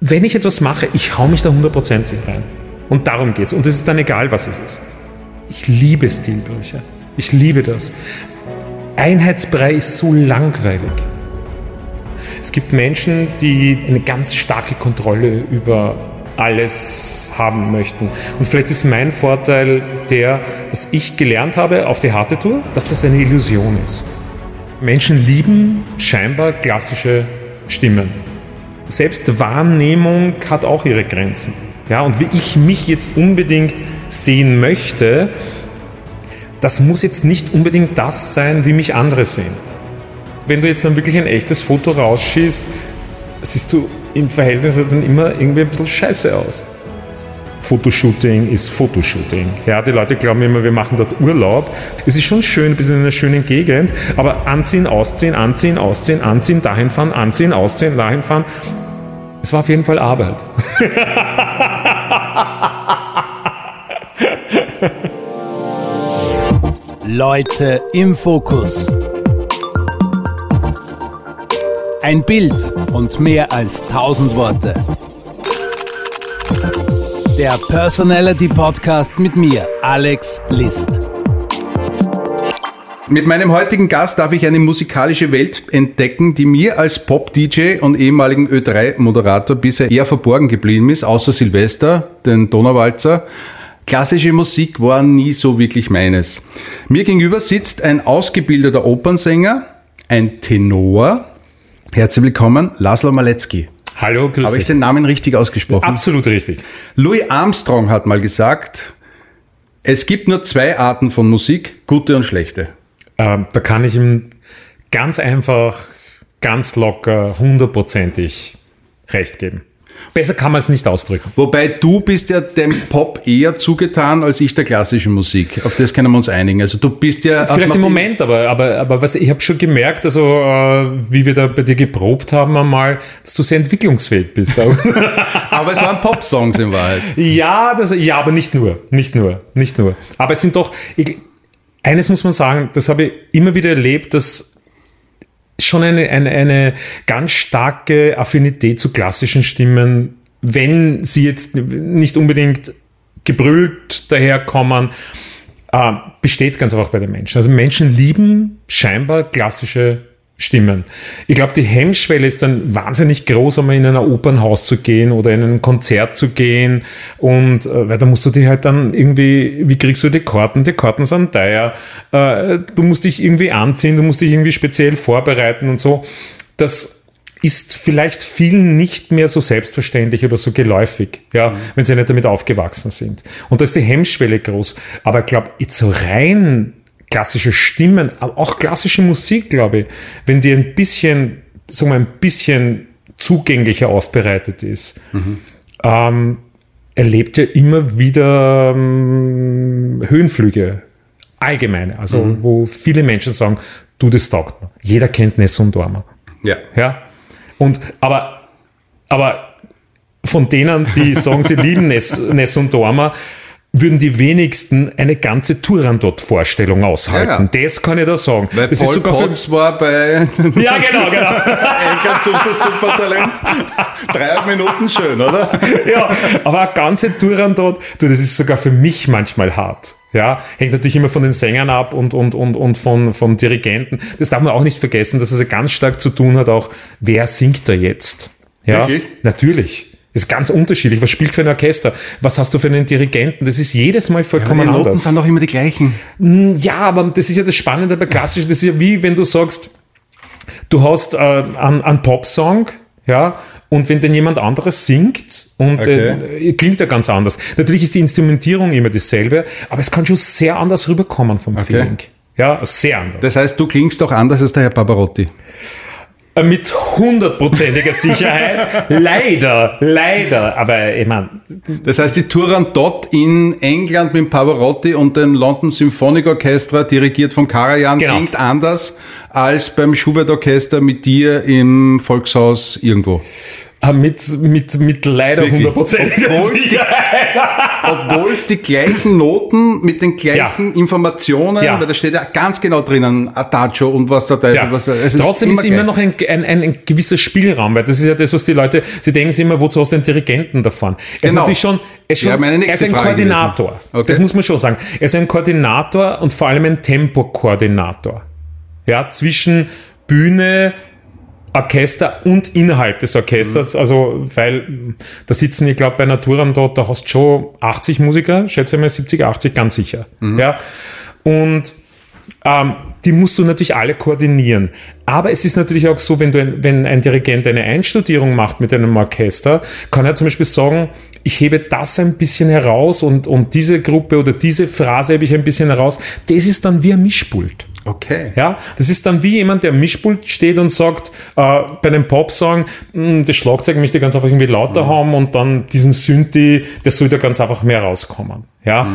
wenn ich etwas mache, ich hau mich da hundertprozentig rein. Und darum geht's. Und es ist dann egal, was es ist. Ich liebe Stilbrüche. Ich liebe das. Einheitsbrei ist so langweilig. Es gibt Menschen, die eine ganz starke Kontrolle über alles haben möchten. Und vielleicht ist mein Vorteil der, dass ich gelernt habe auf die harte Tour, dass das eine Illusion ist. Menschen lieben scheinbar klassische Stimmen. Selbstwahrnehmung hat auch ihre Grenzen. Ja, und wie ich mich jetzt unbedingt sehen möchte, das muss jetzt nicht unbedingt das sein, wie mich andere sehen. Wenn du jetzt dann wirklich ein echtes Foto rausschießt, siehst du im Verhältnis dann immer irgendwie ein bisschen scheiße aus. Fotoshooting ist Fotoshooting. Ja, die Leute glauben immer, wir machen dort Urlaub. Es ist schon schön, ein bisschen in einer schönen Gegend, aber anziehen, ausziehen, anziehen, ausziehen, anziehen, dahin fahren, anziehen, ausziehen, dahin fahren. Es war auf jeden Fall Arbeit. Leute im Fokus. Ein Bild und mehr als tausend Worte. Der Personality Podcast mit mir, Alex List. Mit meinem heutigen Gast darf ich eine musikalische Welt entdecken, die mir als Pop-DJ und ehemaligen Ö3-Moderator bisher eher verborgen geblieben ist, außer Silvester, den Donauwalzer. Klassische Musik war nie so wirklich meines. Mir gegenüber sitzt ein ausgebildeter Opernsänger, ein Tenor. Herzlich willkommen, Laszlo Malecki. Hallo, grüß Habe ich den Namen richtig ausgesprochen? Absolut richtig. Louis Armstrong hat mal gesagt, es gibt nur zwei Arten von Musik, gute und schlechte. Ähm, da kann ich ihm ganz einfach, ganz locker, hundertprozentig recht geben. Besser kann man es nicht ausdrücken. Wobei du bist ja dem Pop eher zugetan als ich der klassischen Musik. Auf das können wir uns einigen. Also du bist ja vielleicht im Moment, aber aber aber was ich habe schon gemerkt, also äh, wie wir da bei dir geprobt haben einmal, dass du sehr entwicklungsfähig bist. aber es waren Pop-Songs in Wahrheit. Ja, das, ja, aber nicht nur, nicht nur, nicht nur. Aber es sind doch ich, eines muss man sagen, das habe ich immer wieder erlebt, dass schon eine, eine, eine ganz starke Affinität zu klassischen Stimmen, wenn sie jetzt nicht unbedingt gebrüllt daherkommen, äh, besteht ganz einfach bei den Menschen. Also Menschen lieben scheinbar klassische Stimmen. Ich glaube, die Hemmschwelle ist dann wahnsinnig groß, einmal in ein Opernhaus zu gehen oder in ein Konzert zu gehen. Und äh, weil da musst du dich halt dann irgendwie, wie kriegst du die Karten? Die Karten sind teuer. Äh, du musst dich irgendwie anziehen, du musst dich irgendwie speziell vorbereiten und so. Das ist vielleicht vielen nicht mehr so selbstverständlich oder so geläufig, ja, mhm. wenn sie nicht damit aufgewachsen sind. Und da ist die Hemmschwelle groß. Aber ich glaube, jetzt so rein klassische Stimmen, aber auch klassische Musik, glaube ich, wenn die ein bisschen, sagen wir, ein bisschen zugänglicher aufbereitet ist, mhm. ähm, erlebt ja immer wieder ähm, Höhenflüge, allgemeine, also mhm. wo viele Menschen sagen, du, das taugt mir. Jeder kennt Ness und Dormer. Ja. Ja. Und, aber, aber von denen, die sagen, sie lieben Ness, Ness und Dormer, würden die wenigsten eine ganze Turandot-Vorstellung aushalten. Ja. Das kann ich da sagen. Weil das Paul ist sogar Potts war bei Ja, genau, genau. Enkern sucht das Supertalent. Drei Minuten schön, oder? ja, aber eine ganze Turandot, du, das ist sogar für mich manchmal hart. Ja, hängt natürlich immer von den Sängern ab und, und, und, und von, von Dirigenten. Das darf man auch nicht vergessen, dass es ganz stark zu tun hat, auch wer singt da jetzt? Ja, Wirklich? natürlich. Das ist ganz unterschiedlich. Was spielt für ein Orchester? Was hast du für einen Dirigenten? Das ist jedes Mal vollkommen ja, die Noten anders. sind doch immer die gleichen. Hm, ja, aber das ist ja das Spannende bei klassischen. Das ist ja wie, wenn du sagst, du hast äh, einen, einen Popsong, ja, und wenn denn jemand anderes singt und okay. äh, klingt er ganz anders. Natürlich ist die Instrumentierung immer dasselbe, aber es kann schon sehr anders rüberkommen vom okay. Feeling. Ja, sehr anders. Das heißt, du klingst doch anders als der Herr Barbarotti. Äh, mit hundertprozentiger Sicherheit. leider, leider. Aber ich meine. Das heißt, die Turandot in England mit Pavarotti und dem London Symphonic Orchestra, dirigiert von Karajan, genau. klingt anders als beim Schubert Orchester mit dir im Volkshaus irgendwo. Äh, mit, mit, mit leider hundertprozentiger Obwohl es die- es gleichen Noten mit den gleichen Informationen, Ja. weil da steht ja ganz genau drinnen, Adagio und was da Ja. was es Trotzdem ist immer gleich. noch ein, ein, ein, ein gewisser Spielraum, weil das ist ja das, was die Leute, sie denken sich immer, wozu hast du einen Dirigenten davon? Er ist Genau. natürlich schon, er ist, schon, Ja, er ist ein Frage Koordinator. Okay. Das muss man schon sagen. Er ist ein Koordinator und vor allem ein Tempokoordinator. Ja, zwischen Bühne, Orchester und innerhalb des Orchesters, Mhm. also weil da sitzen, ich glaube, bei Naturam dort, da hast du schon 80 Musiker, schätze mal 70, 80, ganz sicher. Mhm. Ja. Und ähm, die musst du natürlich alle koordinieren. Aber es ist natürlich auch so, wenn, du ein, wenn ein Dirigent eine Einstudierung macht mit einem Orchester, kann er zum Beispiel sagen, ich hebe das ein bisschen heraus und, und diese Gruppe oder diese Phrase hebe ich ein bisschen heraus. Das ist dann wie ein Mischpult. Okay. Ja, das ist dann wie jemand, der am Mischpult steht und sagt, äh, bei einem Popsong, "Hm, das Schlagzeug möchte ich ganz einfach irgendwie lauter haben und dann diesen Synthi, das soll da ganz einfach mehr rauskommen. Ja.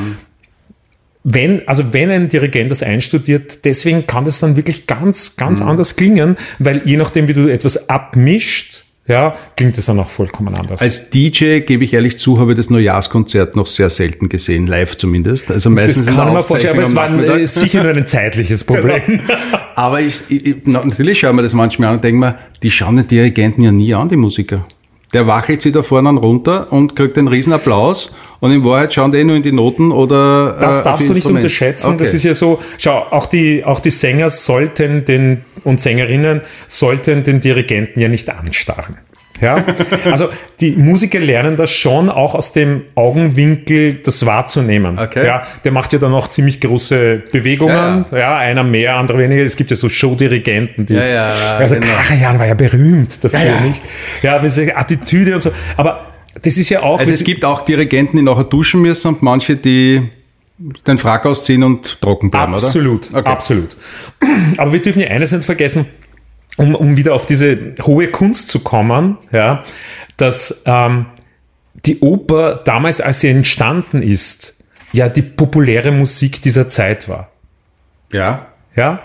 Wenn, also wenn ein Dirigent das einstudiert, deswegen kann das dann wirklich ganz, ganz anders klingen, weil je nachdem, wie du etwas abmischt, ja, klingt es dann auch vollkommen anders. Als DJ, gebe ich ehrlich zu, habe ich das Neujahrskonzert noch sehr selten gesehen, live zumindest. Also meistens das kann man vorstellen, aber es war ein, sicher nur ein zeitliches Problem. Aber ich, ich, ich- na, natürlich schauen wir das manchmal an und denken mir, die schauen die Dirigenten ja nie an, die Musiker. Der wachelt sie da vorne runter und kriegt einen riesen Applaus und in Wahrheit schauen die eh nur in die Noten oder Das äh, darfst du nicht unterschätzen. Okay. Das ist ja so, schau, auch die, auch die Sänger sollten den, und Sängerinnen sollten den Dirigenten ja nicht anstarren. Ja, also die Musiker lernen das schon auch aus dem Augenwinkel, das wahrzunehmen. Okay. Ja, der macht ja dann auch ziemlich große Bewegungen. Ja, einer mehr, andere weniger. Es gibt ja so Showdirigenten, die. Ja, ja, also genau. Karajan war ja berühmt dafür, Ja, ja. nicht? Ja, mit dieser Attitüde und so. Aber das ist ja auch. Also es gibt auch Dirigenten, die nachher duschen müssen und manche, die den Frack ausziehen und trocken bleiben, Absolut, oder? Okay. absolut. Aber wir dürfen ja eines nicht vergessen, um, um wieder auf diese hohe Kunst zu kommen, ja, dass ähm, die Oper damals, als sie entstanden ist, ja die populäre Musik dieser Zeit war. Ja. Ja?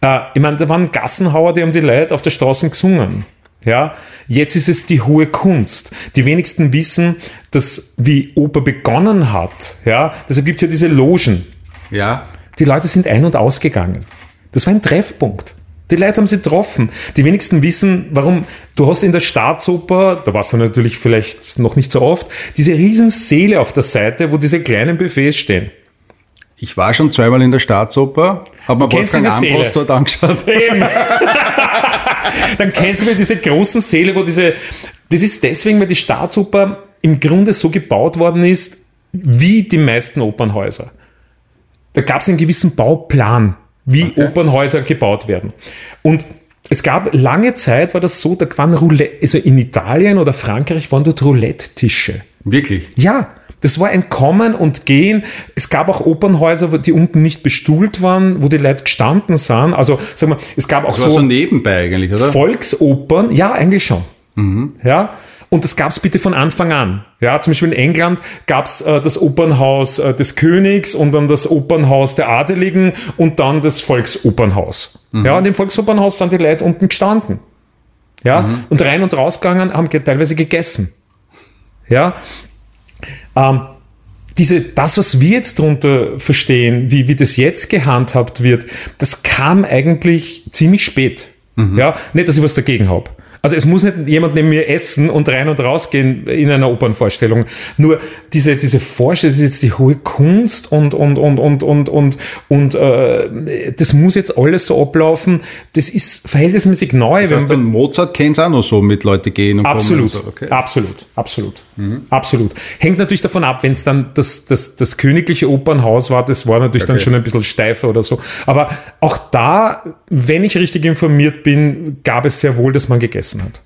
Äh, ich meine, da waren Gassenhauer, die haben die Leute auf der Straße gesungen. Ja, jetzt ist es die hohe Kunst. Die wenigsten wissen, dass wie Oper begonnen hat. Ja, deshalb gibt es ja diese Logen. Ja. Die Leute sind ein- und ausgegangen. Das war ein Treffpunkt. Die Leute haben sie getroffen. Die wenigsten wissen, warum. Du hast in der Staatsoper, da warst du natürlich vielleicht noch nicht so oft, diese riesen Säle auf der Seite, wo diese kleinen Buffets stehen. Ich war schon zweimal in der Staatsoper, habe mir Wolfgang Ambros dort angeschaut. Eben. Dann kennst du wieder diese großen Säle, wo diese. Das ist deswegen, weil die Staatsoper im Grunde so gebaut worden ist, wie die meisten Opernhäuser. Da gab es einen gewissen Bauplan, wie Opernhäuser gebaut werden. Und es gab lange Zeit, war das so, da waren Roulette, also in Italien oder Frankreich waren dort Roulette-Tische. Wirklich. Ja, das war ein Kommen und Gehen. Es gab auch Opernhäuser, die unten nicht bestuhlt waren, wo die Leute gestanden sind. Also, sag mal, es gab auch Das war so, so nebenbei eigentlich, oder? Volksopern. Ja, eigentlich schon. Ja, und das gab es bitte von Anfang an. Ja, zum Beispiel in England gab es äh, das Opernhaus äh, des Königs und dann das Opernhaus der Adeligen und dann das Volksopernhaus. Ja, und im Volksopernhaus sind die Leute unten gestanden. Ja, und rein und rausgegangen, haben teilweise gegessen. Ja, ähm, diese, das, was wir jetzt darunter verstehen, wie, wie das jetzt gehandhabt wird, das kam eigentlich ziemlich spät. Ja, nicht, dass ich was dagegen habe. Also es muss nicht jemand neben mir essen und rein und rausgehen in einer Opernvorstellung. Nur diese, diese Vorstellung, das ist jetzt die hohe Kunst und, und, und, und, und, und, und äh, das muss jetzt alles so ablaufen. Das ist verhältnismäßig neu. Das heißt, wenn- dann Mozart kennt es auch noch so mit Leute gehen und Absolut, kommen. Und so. okay. absolut, absolut, absolut. Hängt natürlich davon ab, wenn es dann das, das, das königliche Opernhaus war, das war natürlich dann Okay. schon ein bisschen steifer oder so. Aber auch da, wenn ich richtig informiert bin, gab es sehr wohl, dass man gegessen hat.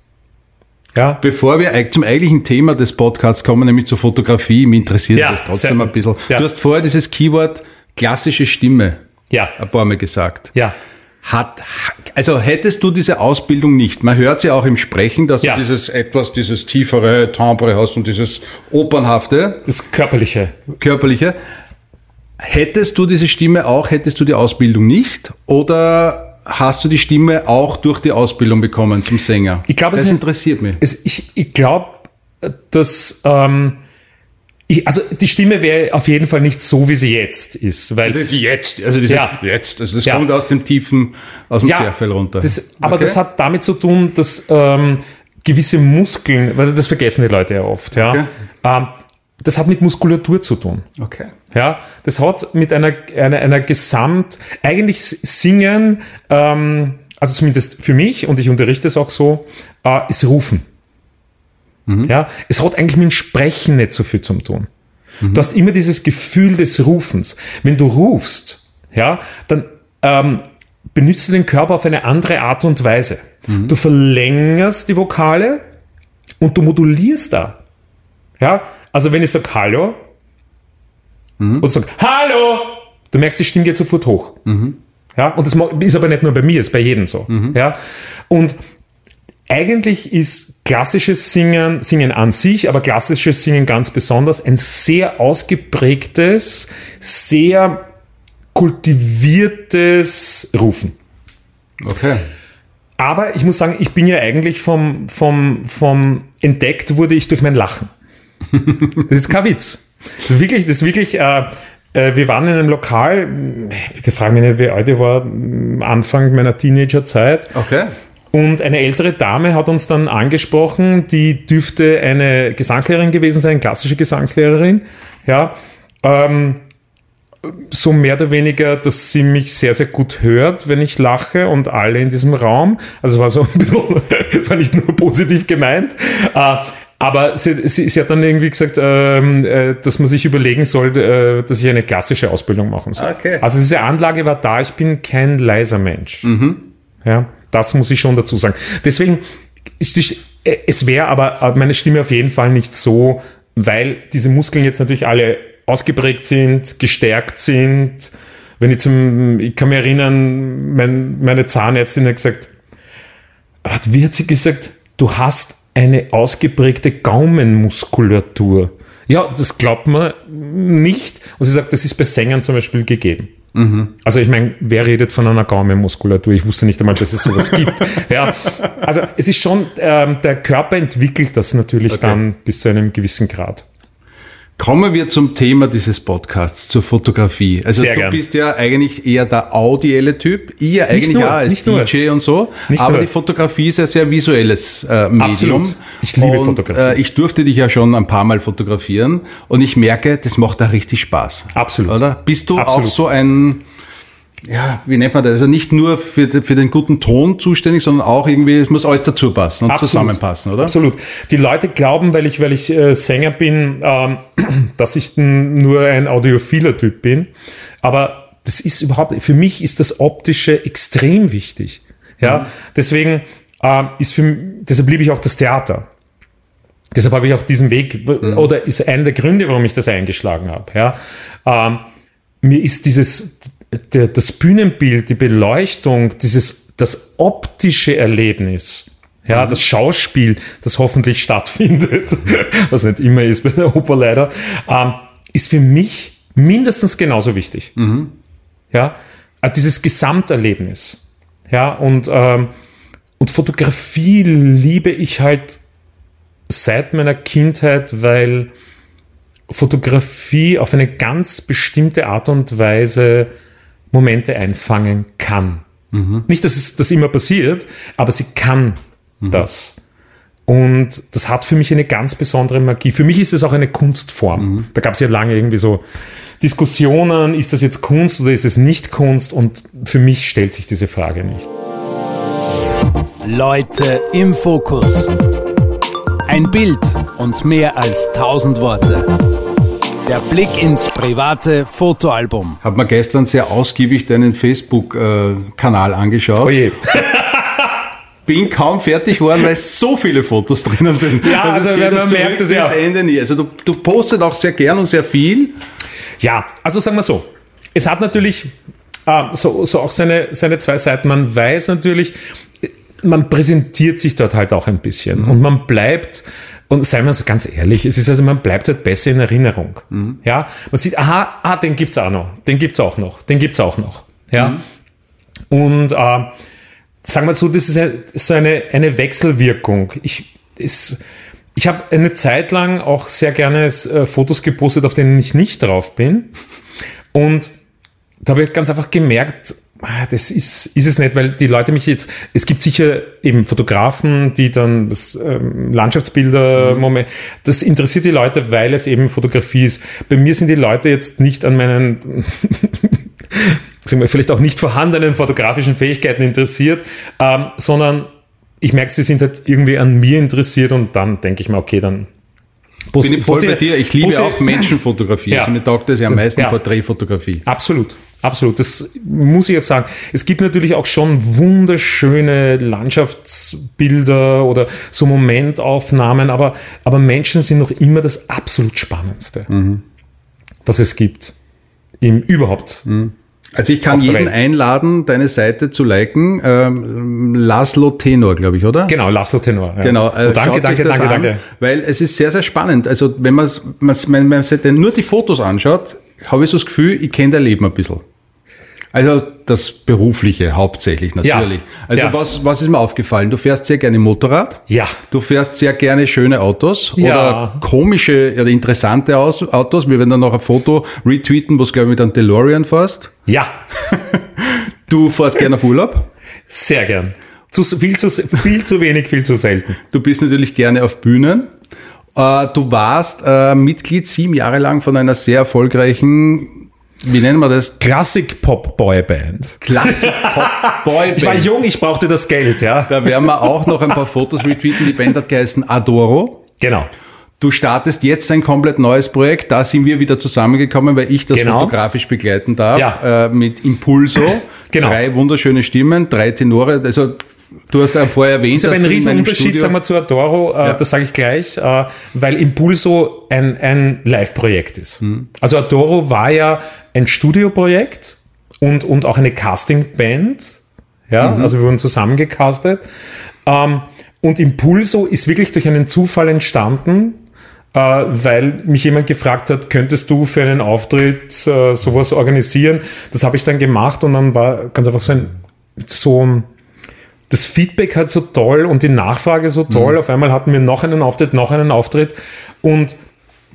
Ja, Bevor wir zum eigentlichen Thema des Podcasts kommen, nämlich zur Fotografie, mich interessiert Ja, das trotzdem ein bisschen. Ja. Du hast vorher dieses Keyword klassische Stimme ja, ein paar Mal gesagt. ja. Hat, also hättest du diese Ausbildung nicht, man hört sie auch im Sprechen, dass Ja. du dieses etwas, dieses tiefere Timbre hast und dieses opernhafte, Das Körperliche. körperliche. Hättest du diese Stimme auch, hättest du die Ausbildung nicht? Oder hast du die Stimme auch durch die Ausbildung bekommen zum Sänger? Ich glaube, das es- interessiert mich. Es, ich ich glaube, dass ähm, ich, also die Stimme wäre auf jeden Fall nicht so, wie sie jetzt ist, weil jetzt, also das Ja. jetzt, also das Ja. kommt aus dem tiefen, aus dem Zwerchfell runter. Das, aber Okay. das hat damit zu tun, dass ähm, gewisse Muskeln, weil das vergessen die Leute ja oft, ja. Okay. Ähm, das hat mit Muskulatur zu tun. Okay. Ja, das hat mit einer, einer, einer Gesamt, eigentlich singen, ähm, also zumindest für mich, und ich unterrichte es auch so, äh, ist Rufen. Ja, es hat eigentlich mit dem Sprechen nicht so viel zu tun. Du hast immer dieses Gefühl des Rufens. Wenn du rufst, ja, dann ähm, benutzt du den Körper auf eine andere Art und Weise. Du verlängerst die Vokale und du modulierst da. Ja, also wenn ich sage Hallo und sage Hallo, du merkst, die Stimme geht sofort hoch. Ja, und das ist aber nicht nur bei mir, ist bei jedem so. Ja, und eigentlich ist klassisches Singen, Singen an sich, aber klassisches Singen ganz besonders, ein sehr ausgeprägtes, sehr kultiviertes Rufen. Okay. Aber ich muss sagen, ich bin ja eigentlich vom, vom, vom entdeckt wurde ich durch mein Lachen. Das ist kein Witz. Das ist wirklich, das ist wirklich, äh, äh, wir waren in einem Lokal, bitte fragen mich nicht, wie alt ich war, am Anfang meiner Teenagerzeit. Okay. Und eine ältere Dame hat uns dann angesprochen, die dürfte eine Gesangslehrerin gewesen sein, klassische Gesangslehrerin. Ja, ähm, so mehr oder weniger, dass sie mich sehr, sehr gut hört, wenn ich lache und alle in diesem Raum. Also es war so ein bisschen, es war nicht nur positiv gemeint. Äh, aber sie, sie, sie hat dann irgendwie gesagt, ähm, äh, dass man sich überlegen soll, äh, dass ich eine klassische Ausbildung machen soll. Okay. Also diese Anlage war da, ich bin kein leiser Mensch. Ja, das muss ich schon dazu sagen. Deswegen ist die, äh, es wäre aber äh, meine Stimme auf jeden Fall nicht so, weil diese Muskeln jetzt natürlich alle ausgeprägt sind, gestärkt sind. Wenn ich zum, ich kann mich erinnern, mein, meine Zahnärztin hat gesagt, hat, wie hat sie gesagt, du hast eine ausgeprägte Gaumenmuskulatur. Ja, das glaubt man nicht. Und sie sagt, das ist bei Sängern zum Beispiel gegeben. Also ich meine, wer redet von einer Gaumenmuskulatur? Ich wusste nicht einmal, dass es sowas gibt. Ja, also es ist schon, ähm, der Körper entwickelt das natürlich dann bis zu einem gewissen Grad. Kommen wir zum Thema dieses Podcasts, zur Fotografie. Also Sehr du gern. bist ja eigentlich eher der audielle Typ, ich ja eigentlich nur, auch als nicht nur. DJ und so, Nicht aber nur. die Fotografie ist ja sehr visuelles äh, Medium. Absolut. Ich liebe und, Fotografie. Äh, ich durfte dich ja schon ein paar Mal fotografieren und ich merke, das macht da richtig Spaß. Absolut. Oder? Bist du Absolut. auch so ein, ja, wie nennt man das? Also nicht nur für, für den guten Ton zuständig, sondern auch irgendwie, es muss alles dazu passen und Absolut. zusammenpassen, oder? Absolut. Die Leute glauben, weil ich, weil ich äh, Sänger bin, ähm, dass ich nur ein audiophiler Typ bin. Aber das ist überhaupt, für mich ist das Optische extrem wichtig. Ja, deswegen ähm, ist für, deshalb liebe ich auch das Theater. Deshalb habe ich auch diesen Weg, w- oder ist einer der Gründe, warum ich das eingeschlagen habe. Ja, ähm, mir ist dieses, der, das Bühnenbild, die Beleuchtung, dieses, das optische Erlebnis, ja, das Schauspiel, das hoffentlich stattfindet, was nicht immer ist bei der Oper leider, ähm, ist für mich mindestens genauso wichtig. Ja, äh, dieses Gesamterlebnis. Ja, und, ähm, und Fotografie liebe ich halt seit meiner Kindheit, weil Fotografie auf eine ganz bestimmte Art und Weise Momente einfangen kann. Nicht, dass es das immer passiert, aber sie kann das. Und das hat für mich eine ganz besondere Magie. Für mich ist es auch eine Kunstform. Da gab es ja lange irgendwie so Diskussionen, ist das jetzt Kunst oder ist es nicht Kunst? Und für mich stellt sich diese Frage nicht. Leute im Fokus. Ein Bild und mehr als tausend Worte. Der Blick ins private Fotoalbum. Hab mir gestern sehr ausgiebig deinen Facebook-Kanal angeschaut. Oh je. Bin kaum fertig geworden, weil so viele Fotos drinnen sind. Ja, also es wenn man merkt, bis ja- Ende nie. Also du, du postet auch sehr gern und sehr viel. Ja, also sagen wir so. Es hat natürlich äh, so, so auch seine, seine zwei Seiten. Man weiß natürlich, man präsentiert sich dort halt auch ein bisschen und man bleibt, und seien wir so ganz ehrlich, es ist also, man bleibt halt besser in Erinnerung. Ja, man sieht, aha, ah, den gibt's auch noch, den gibt's auch noch, den gibt's auch noch. Ja. Und äh, sagen wir so, das ist so eine, eine Wechselwirkung. Ich, ist, ich habe eine Zeit lang auch sehr gerne äh, Fotos gepostet, auf denen ich nicht drauf bin. Und da habe ich ganz einfach gemerkt, ah, das ist, ist es nicht, weil die Leute mich jetzt, es gibt sicher eben Fotografen, die dann das ähm, Landschaftsbilder, mhm. Moment, das interessiert die Leute, weil es eben Fotografie ist. Bei mir sind die Leute jetzt nicht an meinen sagen wir, vielleicht auch nicht vorhandenen fotografischen Fähigkeiten interessiert, ähm, sondern ich merke, sie sind halt irgendwie an mir interessiert und dann denke ich mir, okay, dann bin ich voll bei dir. Ich liebe auch Menschenfotografie. Ja. Also mir taugt das ja am meisten Ja. Porträtfotografie. Absolut, absolut. Das muss ich auch sagen. Es gibt natürlich auch schon wunderschöne Landschaftsbilder oder so Momentaufnahmen, aber, aber Menschen sind noch immer das absolut Spannendste, was es gibt. Im überhaupt. Also ich kann jeden Welt. einladen, deine Seite zu liken. Ähm, Laszlo Tenor, glaube ich, oder? Genau, Laszlo Tenor. Ja. Genau, äh, oh, danke, danke, danke, an, danke. Weil es ist sehr, sehr spannend. Also wenn man, man sich denn nur die Fotos anschaut, habe ich so das Gefühl, ich kenne dein Leben ein bisschen. Also das Berufliche hauptsächlich natürlich. Also Ja. Was, was ist mir aufgefallen? Du fährst sehr gerne Motorrad. Ja. Du fährst sehr gerne schöne Autos Ja. oder komische oder interessante Autos. Wir werden dann noch ein Foto retweeten, wo du glaube ich mit einem DeLorean fährst. Ja, Du fährst gerne auf Urlaub. sehr gern. Zu, viel, zu, viel zu wenig, viel zu selten. Du bist natürlich gerne auf Bühnen. Äh, Du warst äh, Mitglied sieben Jahre lang von einer sehr erfolgreichen, wie nennen wir das? Klassik Pop Boy Band. Klassik Pop Boy Ich war jung, ich brauchte das Geld, ja. Da werden wir auch noch ein paar Fotos retweeten. Die Band hat geheißen Adoro. Genau. Du startest jetzt ein komplett neues Projekt. Da sind wir wieder zusammengekommen, weil ich das Genau. fotografisch begleiten darf. Ja. Äh, mit Impulso. Genau. Drei wunderschöne Stimmen, drei Tenore. Also du hast ja vorher erwähnt, ist aber ein Riesenunterschied, sagen wir, zu Adoro, äh, Ja. das sage ich gleich, äh, weil Impulso ein, ein Live-Projekt ist. Mhm. Also Adoro war ja ein Studioprojekt und, und auch eine Casting-Band. Ja, Mhm. also wir wurden zusammengecastet. Ähm, und Impulso ist wirklich durch einen Zufall entstanden, äh, weil mich jemand gefragt hat, könntest du für einen Auftritt äh, sowas organisieren? Das habe ich dann gemacht und dann war ganz einfach so ein, so, das Feedback halt so toll und die Nachfrage so toll. Mhm. Auf einmal hatten wir noch einen Auftritt, noch einen Auftritt. Und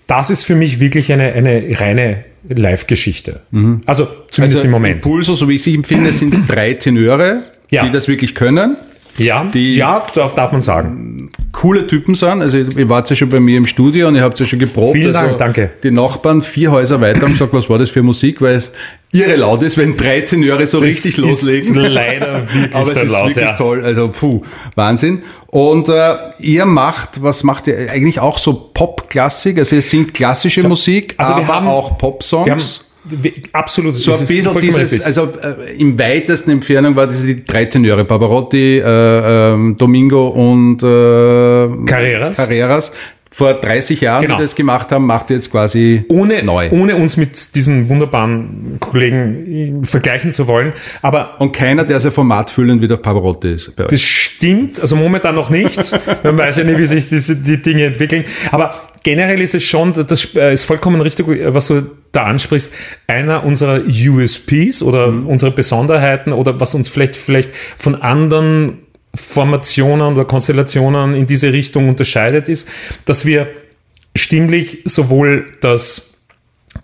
das ist für mich wirklich eine, eine reine Live-Geschichte. Also zumindest Also im Moment. Impulso, so wie ich sie empfinde, sind drei Tenöre, Ja. die das wirklich können. Ja, die- ja darf, darf man sagen. coole Typen sind. Also ihr wart ja schon bei mir im Studio und ihr habt ja schon geprobt. Vielen also Dank, danke. Die Nachbarn vier Häuser weiter haben gesagt, was war das für Musik, weil es irre laut ist, wenn drei Tenöre so richtig ist loslegen. leider wirklich Aber es ist Laut, wirklich ja. toll. Also puh, Wahnsinn. Und äh, ihr macht, was macht ihr eigentlich auch so Pop-Klassik? Also ihr singt klassische Musik, also wir aber haben- auch Wir haben Pop-Songs. wir, absolut So das ein bisschen dieses, richtig. also äh, im weitesten Entfernung war das die drei Tenöre, Barbarotti, äh, ähm, Domingo und äh, Carreras. Carreras. Vor 30 Jahren, Genau. die das gemacht haben, macht ihr jetzt quasi ohne, neu. ohne uns mit diesen wunderbaren Kollegen äh, vergleichen zu wollen. Aber Und keiner, der so formatfüllend wie der Pavarotti ist bei euch. Das stimmt, also momentan noch nicht. Man weiß ja nicht, wie sich diese, die Dinge entwickeln. Aber generell ist es schon, das äh, ist vollkommen richtig, was du da ansprichst, einer unserer USPs oder unserer Besonderheiten oder was uns vielleicht, vielleicht von anderen Formationen oder Konstellationen in diese Richtung unterscheidet, ist, dass wir stimmlich sowohl das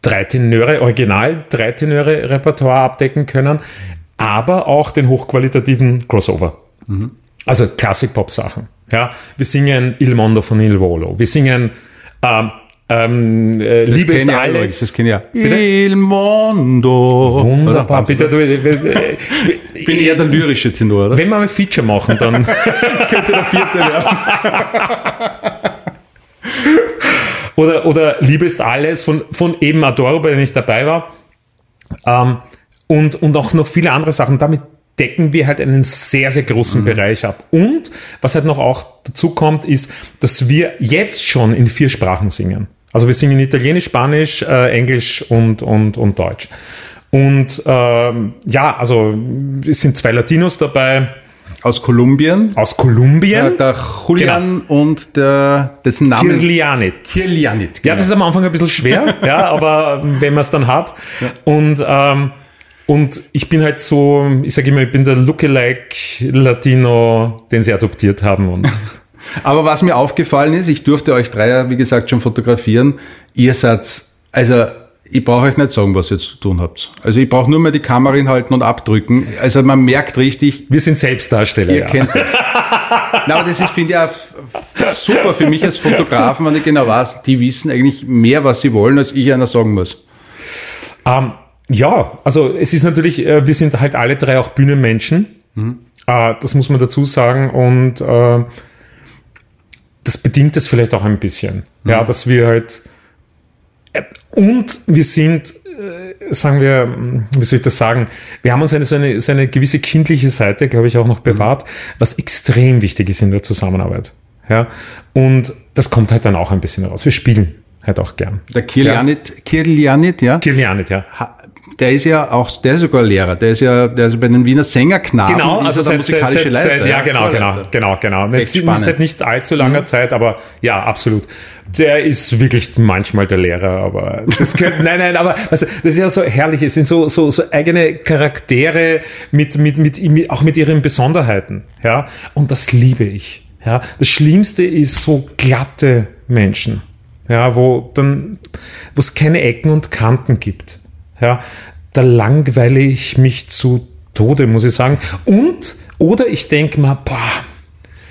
drei Tenöre, Original drei Tenöre Repertoire abdecken können, aber auch den hochqualitativen Crossover. Also Klassik-Pop-Sachen. Ja, wir singen Il Mondo von Il Volo. Wir singen ähm, ähm, äh, Liebe ist alles. Das kennen ja. Bitte? Il Mondo. Wunderbar. Bitte, du, äh, Ich bin eher der lyrische Tenor, oder? wenn wir ein Feature machen, dann könnte der vierte werden. oder, oder Liebe ist alles von, von eben Adoro, bei dem ich dabei war. Ähm, und, und auch noch viele andere Sachen. Damit decken wir halt einen sehr, sehr großen Bereich ab. Und was halt noch auch dazu kommt, ist, dass wir jetzt schon in vier Sprachen singen. Also wir singen Italienisch, Spanisch, äh, Englisch und, und, und Deutsch. Und ähm, ja, also es sind zwei Latinos dabei Aus Kolumbien. aus Kolumbien. Ja, der Julian und der, dessen Name. Kirlianit. Kirlianit. Ja, das ist am Anfang ein bisschen schwer, ja, aber wenn man es dann hat. Und ähm, Und ich bin halt so, ich sage immer, ich bin der Lookalike Latino, den sie adoptiert haben. Und Aber was mir aufgefallen ist, ich durfte euch drei ja, wie gesagt, schon fotografieren. Ihr seid, also ich brauche euch nicht sagen, was ihr zu tun habt. Also ich brauche nur mal die Kamera hinhalten und abdrücken. Also man merkt richtig, wir sind Selbstdarsteller. ihr ja. kennt das. Na, aber das ist, finde ich, auch super für mich als Fotografen, wenn ich genau weiß, die wissen eigentlich mehr, was sie wollen, als ich einer sagen muss. Ähm, ja, also es ist natürlich, äh, wir sind halt alle drei auch Bühnenmenschen. Äh, das muss man dazu sagen. Und äh, das bedingt es vielleicht auch ein bisschen. Ja, dass wir halt. Und wir sind, äh, sagen wir, wie soll ich das sagen? Wir haben uns eine, so, eine, so eine gewisse kindliche Seite, glaube ich, auch noch bewahrt, was extrem wichtig ist in der Zusammenarbeit. Ja, und das kommt halt dann auch ein bisschen raus. Wir spielen halt auch gern. Der Kirlianit, Kirlianit, ja, Kirlianit, ja. ha- der ist ja auch, der ist sogar Lehrer, der ist ja, der ist bei den Wiener Sängerknaben. Genau, also der seit, musikalische seit, Leiter, seit, ja, genau, genau, genau, genau. Nicht, seit nicht allzu langer Zeit, aber ja, absolut. Der ist wirklich manchmal der Lehrer, aber das gehört, nein, nein, aber also, das ist ja so herrlich. Es sind so, so, so eigene Charaktere mit, mit, mit, mit, auch mit ihren Besonderheiten, ja. Und das liebe ich, ja. Das Schlimmste ist so glatte Menschen, ja, wo dann, wo es keine Ecken und Kanten gibt, ja. Da langweile ich mich zu Tode, muss ich sagen. Und, oder ich denke mal, boah,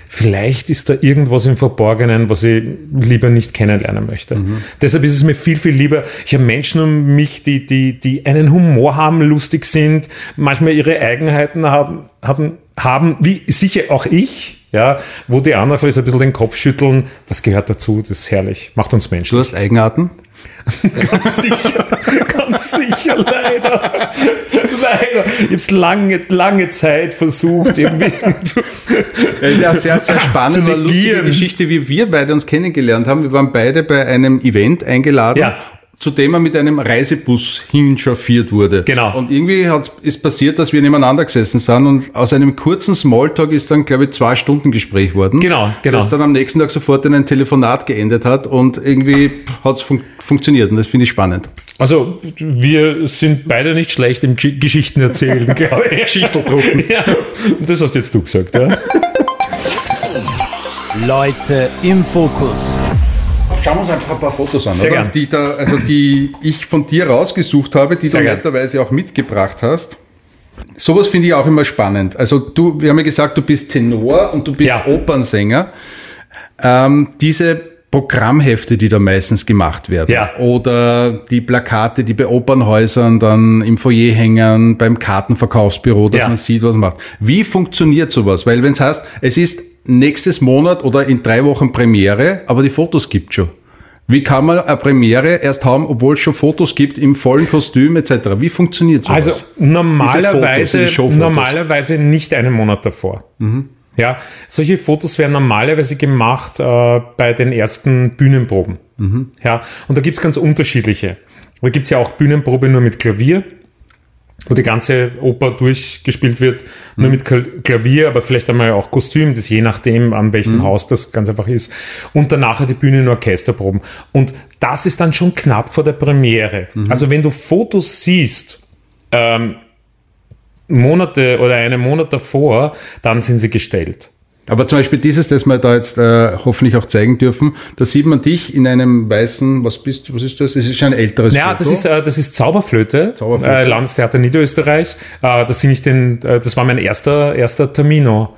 vielleicht ist da irgendwas im Verborgenen, was ich lieber nicht kennenlernen möchte. Deshalb ist es mir viel, viel lieber, ich habe Menschen um mich, die, die, die einen Humor haben, lustig sind, manchmal ihre Eigenheiten haben, haben, haben wie sicher auch ich, ja, wo die anderen vielleicht ein bisschen den Kopf schütteln, das gehört dazu, das ist herrlich, macht uns Menschen. Du hast Eigenarten? Ganz sicher, ganz sicher, leider. Leider. Ich habe es lange, lange Zeit versucht, irgendwie zu, Das ist ja sehr, sehr spannend, Zu eine lustige. Geschichte, wie wir beide uns kennengelernt haben. Wir waren beide bei einem Event eingeladen. Ja. Zu dem er mit einem Reisebus hinchauffiert wurde. Genau. Und irgendwie hat, ist passiert, dass wir nebeneinander gesessen sind und aus einem kurzen Smalltalk ist dann, glaube ich, zwei Stunden Gespräch worden. Genau, genau. Das dann am nächsten Tag sofort in ein Telefonat geendet hat und irgendwie hat es fun funktioniert und das finde ich spannend. Also, wir sind beide nicht schlecht im G Geschichten erzählen, glaube ich. Geschichten drucken. Ja, und das hast jetzt du gesagt, ja? Leute im Fokus. Schauen wir uns einfach ein paar Fotos an, Sehr oder? gern. Die, da, also die ich von dir rausgesucht habe, die Sehr du gern. netterweise auch mitgebracht hast. Sowas finde ich auch immer spannend. Also du, wir haben ja gesagt, du bist Tenor und du bist Ja. Opernsänger. Ähm, diese Programmhefte, die da meistens gemacht werden. Ja. Oder die Plakate, die bei Opernhäusern dann im Foyer hängen, beim Kartenverkaufsbüro, dass Ja. man sieht, was man macht. Wie funktioniert sowas? Weil wenn es heißt, es ist nächstes Monat oder in drei Wochen Premiere, aber die Fotos gibt schon. Wie kann man eine Premiere erst haben, obwohl es schon Fotos gibt im vollen Kostüm etc.? Wie funktioniert sowas? Also normalerweise, Fotos, normalerweise nicht einen Monat davor. Ja, solche Fotos werden normalerweise gemacht äh, bei den ersten Bühnenproben. Ja, und da gibt's ganz unterschiedliche. Da gibt's ja auch Bühnenprobe nur mit Klavier, wo die ganze Oper durchgespielt wird, nur mit Kl- Klavier, aber vielleicht einmal auch Kostüm, das je nachdem, an welchem Haus das ganz einfach ist. Und danach die Bühne nur Orchesterproben. Und das ist dann schon knapp vor der Premiere. Also wenn du Fotos siehst, ähm, Monate oder einen Monat davor, dann sind sie gestellt. Aber zum Beispiel dieses, das wir da jetzt äh, hoffentlich auch zeigen dürfen, da sieht man dich in einem weißen, was bist du, was ist das? Das ist schon ein älteres Ja, das ist, äh, das ist Zauberflöte, Zauberflöte. Äh, Landestheater Niederösterreich. Äh, das, ich den, äh, das war mein erster, erster Termino.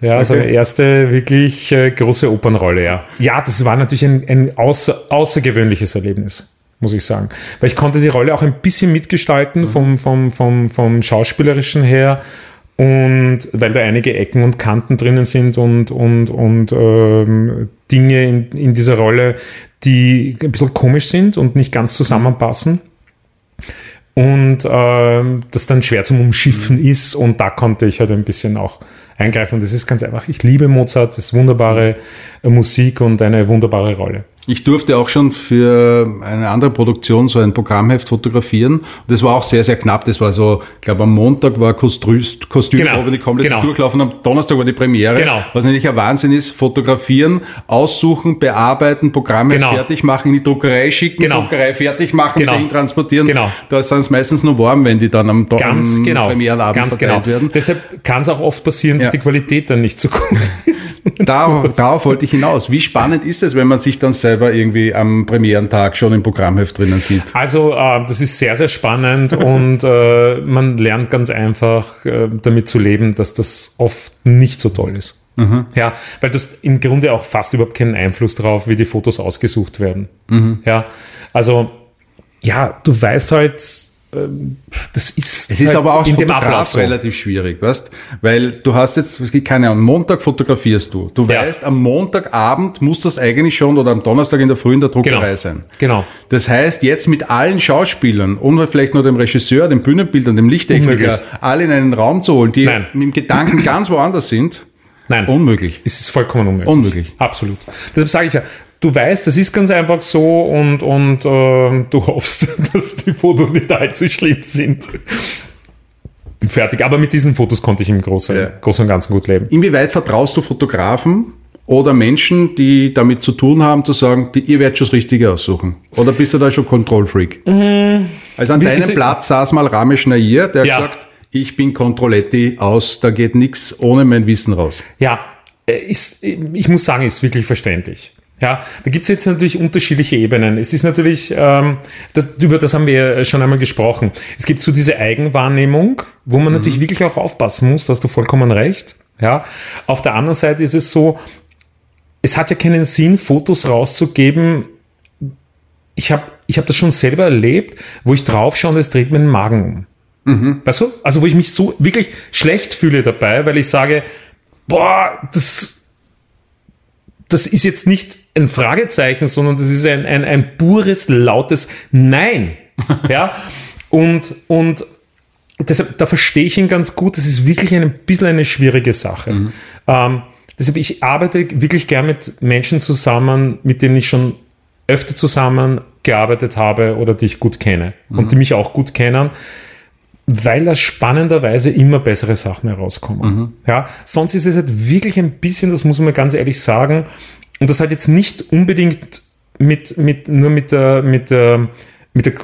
Ja, also Okay. erste wirklich äh, große Opernrolle, ja. Ja, das war natürlich ein, ein außer, außergewöhnliches Erlebnis, muss ich sagen. Weil ich konnte die Rolle auch ein bisschen mitgestalten vom, vom, vom, vom Schauspielerischen her. Und weil da einige Ecken und Kanten drinnen sind und, und, und ähm, Dinge in, in dieser Rolle, die ein bisschen komisch sind und nicht ganz zusammenpassen. Und ähm, das dann schwer zum Umschiffen ist. Und da konnte ich halt ein bisschen auch eingreifen. Und das ist ganz einfach. Ich liebe Mozart, das ist wunderbare äh, Musik und eine wunderbare Rolle. Ich durfte auch schon für eine andere Produktion so ein Programmheft fotografieren. Und das war auch sehr, sehr knapp. Das war so, ich glaube, am Montag war Kostüm, Kostümprobe, Genau. die komplett Genau. durchlaufen. Am Donnerstag war die Premiere. Genau. Was natürlich ein Wahnsinn ist. Fotografieren, aussuchen, bearbeiten, Programmheft Genau. fertig machen, in die Druckerei schicken, Genau. Druckerei fertig machen, Genau. dahin transportieren. Genau. Da sind es meistens nur warm, wenn die dann am, Do- Ganz am genau. Premierenabend Ganz genau. verteilt werden. Deshalb kann es auch oft passieren, dass Ja. die Qualität dann nicht so gut ist. Darauf, darauf wollte ich hinaus. Wie spannend ist es, wenn man sich dann selber irgendwie am Premierentag schon im Programmheft drinnen sieht? Also äh, das ist sehr, sehr spannend und äh, man lernt ganz einfach äh, damit zu leben, dass das oft nicht so toll ist. Ja, weil du hast im Grunde auch fast überhaupt keinen Einfluss darauf, wie die Fotos ausgesucht werden. Ja, also ja, du weißt halt, das ist Es ist halt aber auch in dem Ablauf so. relativ schwierig, weißt? Weil du hast jetzt, keine Ahnung, Montag fotografierst du. Du Ja. weißt, am Montagabend muss das eigentlich schon oder am Donnerstag in der Früh in der Druckerei Genau. sein. Genau. Das heißt, jetzt mit allen Schauspielern und vielleicht nur dem Regisseur, dem Bühnenbildern, dem Lichttechniker, alle in einen Raum zu holen, die Nein. im Gedanken ganz woanders sind, Nein. unmöglich. Es ist vollkommen unmöglich. Unmöglich. Absolut. Deshalb sage ich ja, du weißt, das ist ganz einfach so und, und ähm, du hoffst, dass die Fotos nicht allzu schlimm sind. Fertig. Aber mit diesen Fotos konnte ich im Großen, Ja. Großen und Ganzen gut leben. Inwieweit vertraust du Fotografen oder Menschen, die damit zu tun haben, zu sagen, die, ihr werdet schon das Richtige aussuchen? Oder bist du da schon Kontrollfreak? Also an Wie- deinem Platz saß mal Ramesh Nair, der Ja. hat gesagt, ich bin Kontrolletti aus, da geht nichts ohne mein Wissen raus. Ja, äh, ist, ich muss sagen, ist wirklich verständlich. Ja, da gibt es jetzt natürlich unterschiedliche Ebenen. Es ist natürlich, ähm, das, über das haben wir schon einmal gesprochen. Es gibt so diese Eigenwahrnehmung, wo man natürlich wirklich auch aufpassen muss, da hast du vollkommen recht. Ja, auf der anderen Seite ist es so, es hat ja keinen Sinn, Fotos rauszugeben. Ich habe ich hab das schon selber erlebt, wo ich drauf schaue und es dreht mir den Magen um. Weißt du? Also, wo ich mich so wirklich schlecht fühle dabei, weil ich sage, boah, das, das ist jetzt nicht ein Fragezeichen, sondern das ist ein, ein, ein pures, lautes Nein. ja. Und, und deshalb, da verstehe ich ihn ganz gut. Das ist wirklich ein bisschen eine schwierige Sache. Ähm, deshalb, ich arbeite wirklich gern mit Menschen zusammen, mit denen ich schon öfter zusammengearbeitet habe oder die ich gut kenne und die mich auch gut kennen weil da spannenderweise immer bessere Sachen herauskommen. Ja, sonst ist es halt wirklich ein bisschen, das muss man ganz ehrlich sagen, und das hat jetzt nicht unbedingt mit, mit nur mit der, mit der, mit der,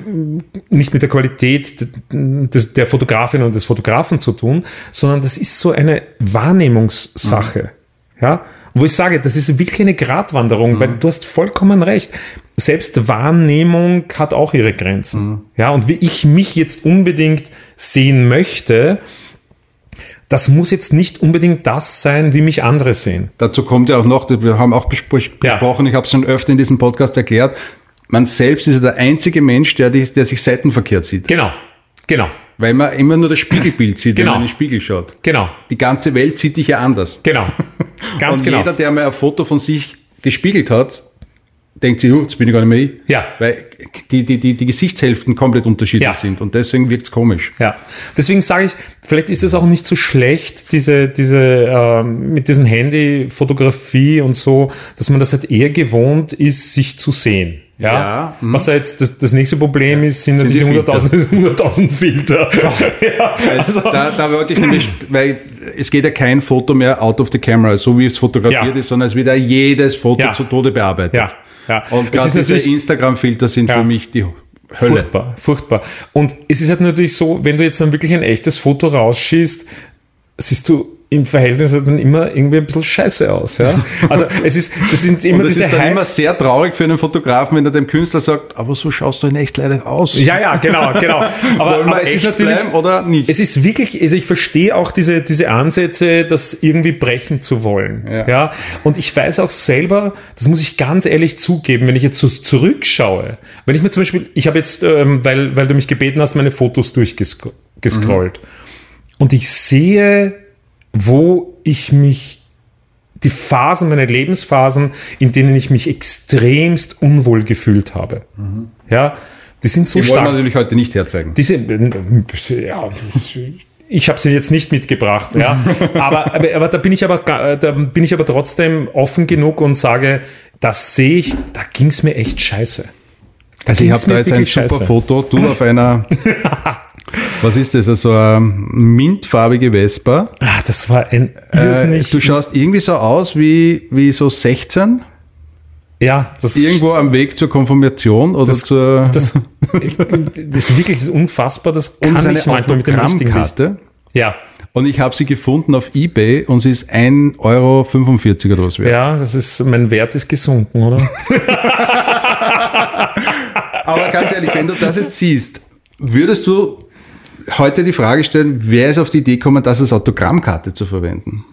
nicht mit der Qualität des, der Fotografin und des Fotografen zu tun, sondern das ist so eine Wahrnehmungssache. Ja, wo ich sage, das ist wirklich eine Gratwanderung, weil du hast vollkommen recht. Selbst Wahrnehmung hat auch ihre Grenzen. Ja, und wie ich mich jetzt unbedingt sehen möchte, das muss jetzt nicht unbedingt das sein, wie mich andere sehen. Dazu kommt ja auch noch, wir haben auch bespro- Ja. besprochen, ich habe es schon öfter in diesem Podcast erklärt, man selbst ist ja der einzige Mensch, der, der sich seitenverkehrt sieht. Genau, genau, Weil man immer nur das Spiegelbild sieht, Genau. wenn man in den Spiegel schaut. genau, Die ganze Welt sieht dich ja anders. genau. Ganz Und genau. jeder, der mal ein Foto von sich gespiegelt hat, denkt sich, "Oh, jetzt bin ich gar nicht mehr ich. Ja. Weil die, die, die, die Gesichtshälften komplett unterschiedlich Ja. sind und deswegen wirkt's komisch. Ja, deswegen sage ich, vielleicht ist es auch nicht so schlecht, diese, diese, ähm, mit diesen Handy-Fotografie und so, dass man das halt eher gewohnt ist, sich zu sehen. Ja, Ja, mhm. was da jetzt das, das nächste Problem ist, sind, Sind natürlich die die Filter. 100.000 100.000 Filter. Ja, Also, also, da, da wollte ich nämlich, weil es geht ja kein Foto mehr out of the camera, so wie es fotografiert Ja. ist, sondern es wird ja jedes Foto Ja. zu Tode bearbeitet. ja, ja. Und gerade diese Instagram-Filter sind Ja. für mich die Hölle. Furchtbar, furchtbar. Und es ist halt natürlich so, wenn du jetzt dann wirklich ein echtes Foto rausschießt, siehst du im Verhältnis halt dann immer irgendwie ein bisschen scheiße aus. Ja? Also es ist, das sind immer Und es diese ist dann immer sehr traurig für einen Fotografen, wenn er dem Künstler sagt, aber so schaust du in echt leider aus. Ja, ja, genau, genau. Aber, Wollen wir aber es ist natürlich, bleiben oder nicht? es ist wirklich, also ich verstehe auch diese, diese Ansätze, das irgendwie brechen zu wollen. Ja. Ja. Und ich weiß auch selber, das muss ich ganz ehrlich zugeben, wenn ich jetzt so zurückschaue, wenn ich mir zum Beispiel, ich habe jetzt, ähm, weil, weil du mich gebeten hast, meine Fotos durchgescrollt. Und ich sehe, wo ich mich die Phasen, meine Lebensphasen, in denen ich mich extremst unwohl gefühlt habe. Ja, die sind so die wollen wir stark. natürlich heute nicht herzeigen. Diese, ja, ich habe sie jetzt nicht mitgebracht, ja. aber, aber, aber da bin ich aber, da bin ich aber trotzdem offen genug und sage, das sehe ich, da ging es mir echt scheiße. Da Also ich habe da jetzt ein wirklich super scheiße. Foto. Du auf einer, was ist das, also eine mintfarbige Vespa. Ah, das war ein Äh, du schaust irgendwie so aus wie, wie so 16, ja, das irgendwo am Weg zur Konfirmation oder Das- zur Das, das ist wirklich unfassbar. Das und kann seine ich manchmal mit dem richtigen Licht. Ja, Und ich habe sie gefunden auf Ebay und sie ist 1,45 Euro oder was wert. ja, das ist, mein Wert ist gesunken, oder? Aber ganz ehrlich, wenn du das jetzt siehst, würdest du heute die Frage stellen, wer ist auf die Idee gekommen, das als Autogrammkarte zu verwenden?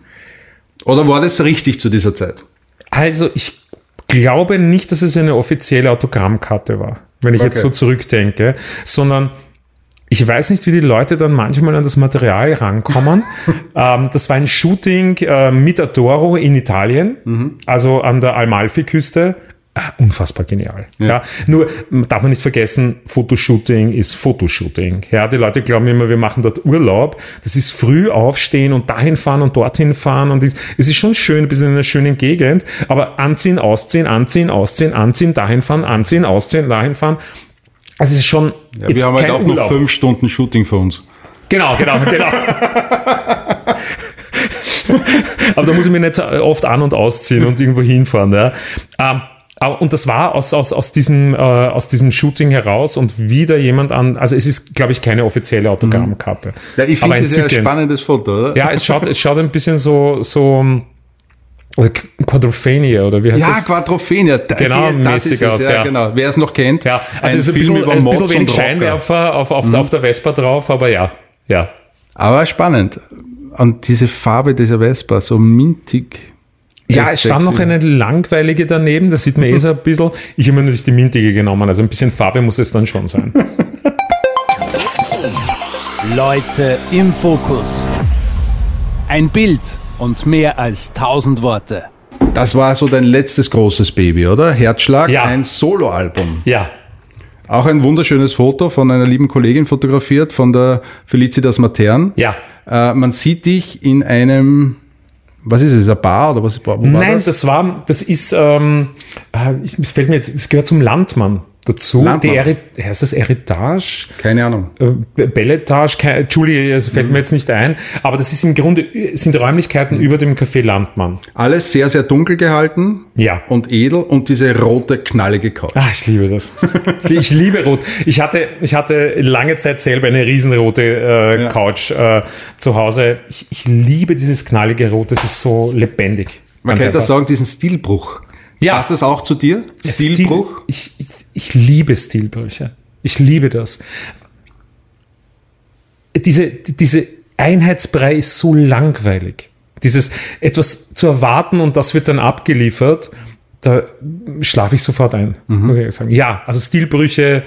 Oder war das richtig zu dieser Zeit? Also, ich glaube nicht, dass es eine offizielle Autogrammkarte war, wenn ich jetzt Okay. so zurückdenke, sondern ich weiß nicht, wie die Leute dann manchmal an das Material rankommen. ähm, das war ein Shooting äh, mit Adoro in Italien, also an der Amalfi-Küste. Ah, Unfassbar genial. Ja. Nur m, darf man nicht vergessen, Fotoshooting ist Fotoshooting. Ja, die Leute glauben immer, wir machen dort Urlaub. Das ist früh aufstehen und dahin fahren und dorthin fahren und es es ist schon schön, ein bisschen in einer schönen Gegend, aber anziehen, ausziehen, anziehen, ausziehen, anziehen, dahin fahren, anziehen, ausziehen, dahin fahren. Also es ist schon Ja, wir haben halt auch noch fünf Stunden Shooting für uns. Genau, genau, genau. Aber da muss ich mich nicht so oft an- und ausziehen und irgendwo hinfahren. Ja. Ähm, und das war aus, aus, aus, diesem, äh, aus diesem Shooting heraus und wieder jemand an, also es ist, glaube ich, keine offizielle Autogrammkarte. Ja, ich finde das ja ein spannendes Foto, oder? Ja, es schaut, es schaut ein bisschen so, so äh, Quadrophenia oder wie heißt Ja, das? Quadrophenia. da- Genau, das mäßig ist es, aus, ja, ja. genau. Wer es noch kennt, Ja, also ein es ist ein Film bisschen, über ein bisschen wenig und Rocker. Scheinwerfer auf, auf, auf der Vespa drauf, aber ja, ja. Aber spannend. Und diese Farbe dieser Vespa, so mintig. Ja, es stand sexy. noch eine langweilige daneben, das sieht man eh so ein bisschen. Ich habe mir natürlich die mintige genommen, also ein bisschen Farbe muss es dann schon sein. Leute im Fokus. Ein Bild und mehr als tausend Worte. Das war so dein letztes großes Baby, oder? Herzschlag, Ja. ein Soloalbum. Ja, Auch ein wunderschönes Foto von einer lieben Kollegin fotografiert, von der Felicitas Matern. ja. Äh, man sieht dich in einem, was ist es, eine Bar oder was? Wo war Nein, das? das war, das ist, ähm, äh, es fällt mir jetzt, es gehört zum Landmann dazu. Landmann. Die Eri heißt das Eritage? Keine Ahnung. Äh, Belletage, Entschuldige, es fällt mir jetzt nicht ein, aber das ist im Grunde, sind Räumlichkeiten über dem Café Landmann. Alles sehr, sehr dunkel gehalten Ja. und edel und diese rote, knallige Couch. Ah, ich liebe das. Ich liebe Rot. Ich hatte, ich hatte lange Zeit selber eine riesenrote äh, Ja. Couch äh, zu Hause. Ich, ich liebe dieses knallige Rot. Das ist so lebendig. Man könnte sagen, diesen Stilbruch. Ja. Passt das auch zu dir? Stilbruch? Stil, ich, ich, ich liebe Stilbrüche. Ich liebe das. Diese, diese Einheitsbrei ist so langweilig. Dieses etwas zu erwarten und das wird dann abgeliefert, da schlafe ich sofort ein, Mhm. muss ich sagen. Ja, also Stilbrüche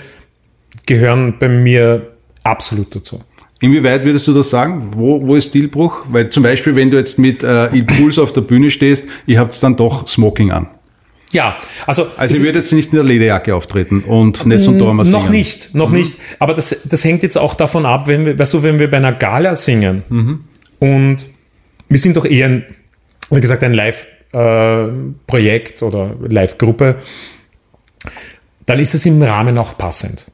gehören bei mir absolut dazu. Inwieweit würdest du das sagen? Wo, wo ist Stilbruch? Weil zum Beispiel, wenn du jetzt mit äh, Impuls auf der Bühne stehst, ihr habt dann doch Smoking an. Ja, also, Also ihr würdet jetzt nicht in der Lederjacke auftreten und Ness und Dormer singen. Noch nicht, noch nicht. Aber das, das hängt jetzt auch davon ab, wenn wir, weißt du, wenn wir bei einer Gala singen und wir sind doch eher, ein, wie gesagt, ein Live-Projekt oder Live-Gruppe, dann ist es im Rahmen auch passend.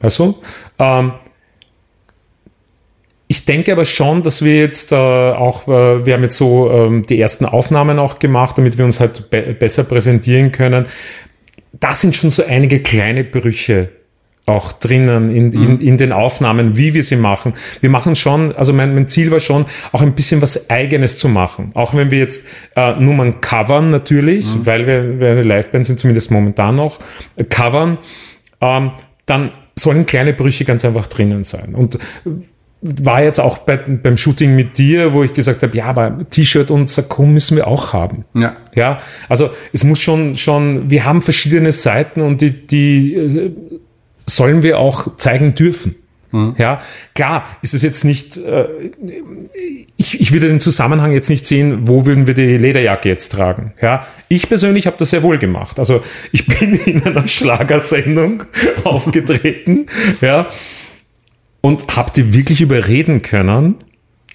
Weißt du? Ähm, ich denke aber schon, dass wir jetzt äh, auch, äh, wir haben jetzt so ähm, die ersten Aufnahmen auch gemacht, damit wir uns halt be besser präsentieren können. Da sind schon so einige kleine Brüche auch drinnen in, in, in den Aufnahmen, wie wir sie machen. Wir machen schon, also mein, mein Ziel war schon, auch ein bisschen was Eigenes zu machen. Auch wenn wir jetzt äh, Nummern covern natürlich, weil wir, wir eine Liveband sind, zumindest momentan noch, äh, covern, ähm, dann sollen kleine Brüche ganz einfach drinnen sein. Und war jetzt auch bei, beim Shooting mit dir, wo ich gesagt habe, ja, aber T-Shirt und Sakko müssen wir auch haben. Ja. Ja, also es muss schon, schon, wir haben verschiedene Seiten und die, die äh, sollen wir auch zeigen dürfen. Ja, klar ist es jetzt nicht, äh, ich, ich würde den Zusammenhang jetzt nicht sehen, wo würden wir die Lederjacke jetzt tragen. Ja, ich persönlich habe das sehr wohl gemacht. Also ich bin in einer Schlagersendung aufgetreten, ja, und habe die wirklich überreden können,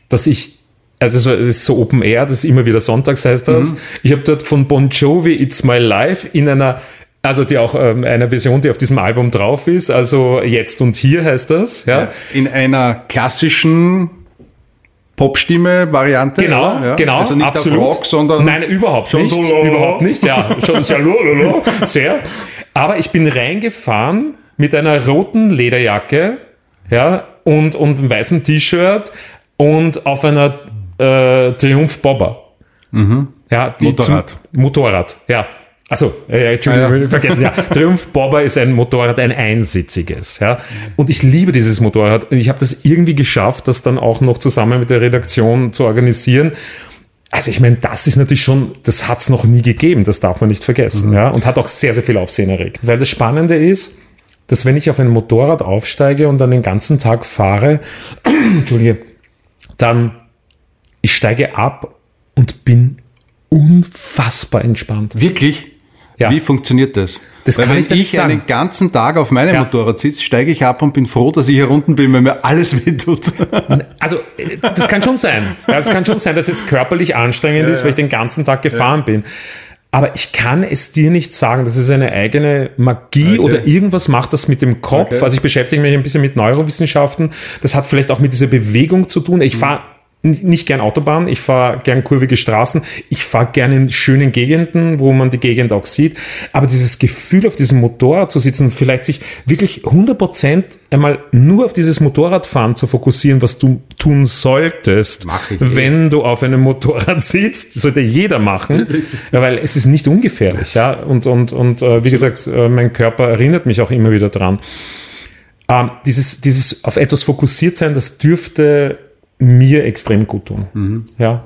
dass ich also es, ist so Open Air, das ist immer wieder sonntags heißt das. Ich habe dort von Bon Jovi It's My Life in einer also die auch ähm, einer Version, die auf diesem Album drauf ist, also Jetzt und Hier heißt das, ja. In einer klassischen Popstimme-Variante. Genau, oder? Ja. genau, Also nicht absolut. auf Rock, sondern Nein, überhaupt schon nicht, so, überhaupt nicht, ja, schon sehr, sehr. Aber ich bin reingefahren mit einer roten Lederjacke, ja, und, und einem weißen T-Shirt und auf einer äh, Triumph Bobber. Ja, Mhm. Motorrad. Zum, Motorrad, ja. Also, äh, Entschuldigung, Ah, ja. vergessen, ja. Triumph Bobber ist ein Motorrad, ein einsitziges, ja. Und ich liebe dieses Motorrad. Und ich habe das irgendwie geschafft, das dann auch noch zusammen mit der Redaktion zu organisieren. Also ich meine, das ist natürlich schon, das hat es noch nie gegeben, das darf man nicht vergessen, Mhm. ja. Und hat auch sehr, sehr viel Aufsehen erregt. Weil das Spannende ist, dass wenn ich auf ein Motorrad aufsteige und dann den ganzen Tag fahre, Entschuldige, dann ich steige ab und bin unfassbar entspannt. Wirklich? Ja. Wie funktioniert das? Das Weil kann wenn ich ich einen sagen. ganzen Tag auf meinem Ja. Motorrad sitze, steige ich ab und bin froh, dass ich hier unten bin, weil mir alles wehtut. Also, äh, das kann schon sein. Ja, Es kann schon sein, dass es körperlich anstrengend ist, weil ich den ganzen Tag gefahren bin. Aber ich kann es dir nicht sagen. Das ist eine eigene Magie Okay. oder irgendwas macht das mit dem Kopf. Okay. Also ich beschäftige mich ein bisschen mit Neurowissenschaften. Das hat vielleicht auch mit dieser Bewegung zu tun. Mhm. Ich fahre n- nicht gern Autobahn, ich fahre gern kurvige Straßen, ich fahre gern in schönen Gegenden, wo man die Gegend auch sieht, aber dieses Gefühl auf diesem Motorrad zu sitzen und vielleicht sich wirklich 100% einmal nur auf dieses Motorradfahren zu fokussieren, was du tun solltest, eh. wenn du auf einem Motorrad sitzt, sollte jeder machen, weil es ist nicht ungefährlich, ja, und, und, und äh, wie gesagt, äh, mein Körper erinnert mich auch immer wieder dran. Ähm, dieses, dieses auf etwas fokussiert sein, das dürfte mir extrem gut tun. Mhm. Ja,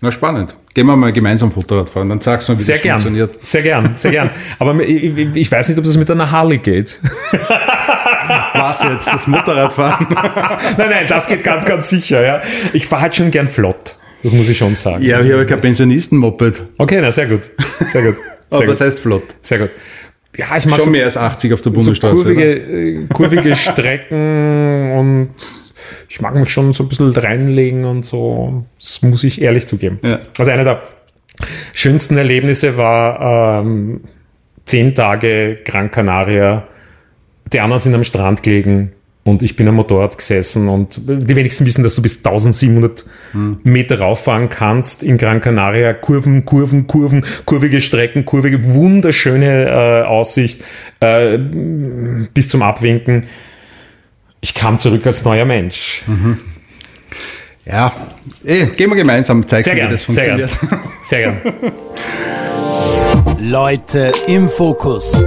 Na, spannend. Gehen wir mal gemeinsam Motorrad fahren, dann sagst du mal, wie sehr das gern. funktioniert. Sehr gern, sehr gern. Aber ich, ich- weiß nicht, ob das mit einer Harley geht. Was jetzt? Das Motorradfahren? nein, nein, das geht ganz, ganz sicher. Ja. Ich fahre halt schon gern flott. Das muss ich schon sagen. ja, ich habe kein Pensionisten-Moped. Okay, na sehr gut. Sehr gut. Aber Sehr was gut. heißt flott? Sehr gut. Ja, ich mag Schon so, mehr als 80 auf der so Bundesstraße. kurvige, äh, kurvige Strecken und ich mag mich schon so ein bisschen reinlegen und so. Das muss ich ehrlich zugeben. Ja. Also einer der schönsten Erlebnisse war ähm, zehn Tage Gran Canaria. Die anderen sind am Strand gelegen und ich bin am Motorrad gesessen und die wenigsten wissen, dass du bis 1700 Meter rauffahren kannst in Gran Canaria. Kurven, Kurven, Kurven, kurvige Strecken, kurvige, wunderschöne äh, Aussicht äh, bis zum Abwinken. Ich kam zurück als neuer Mensch. Ja, eh, gehen wir gemeinsam, zeigst mir, wie das sehr gern. funktioniert. Sehr gern. Leute im Fokus.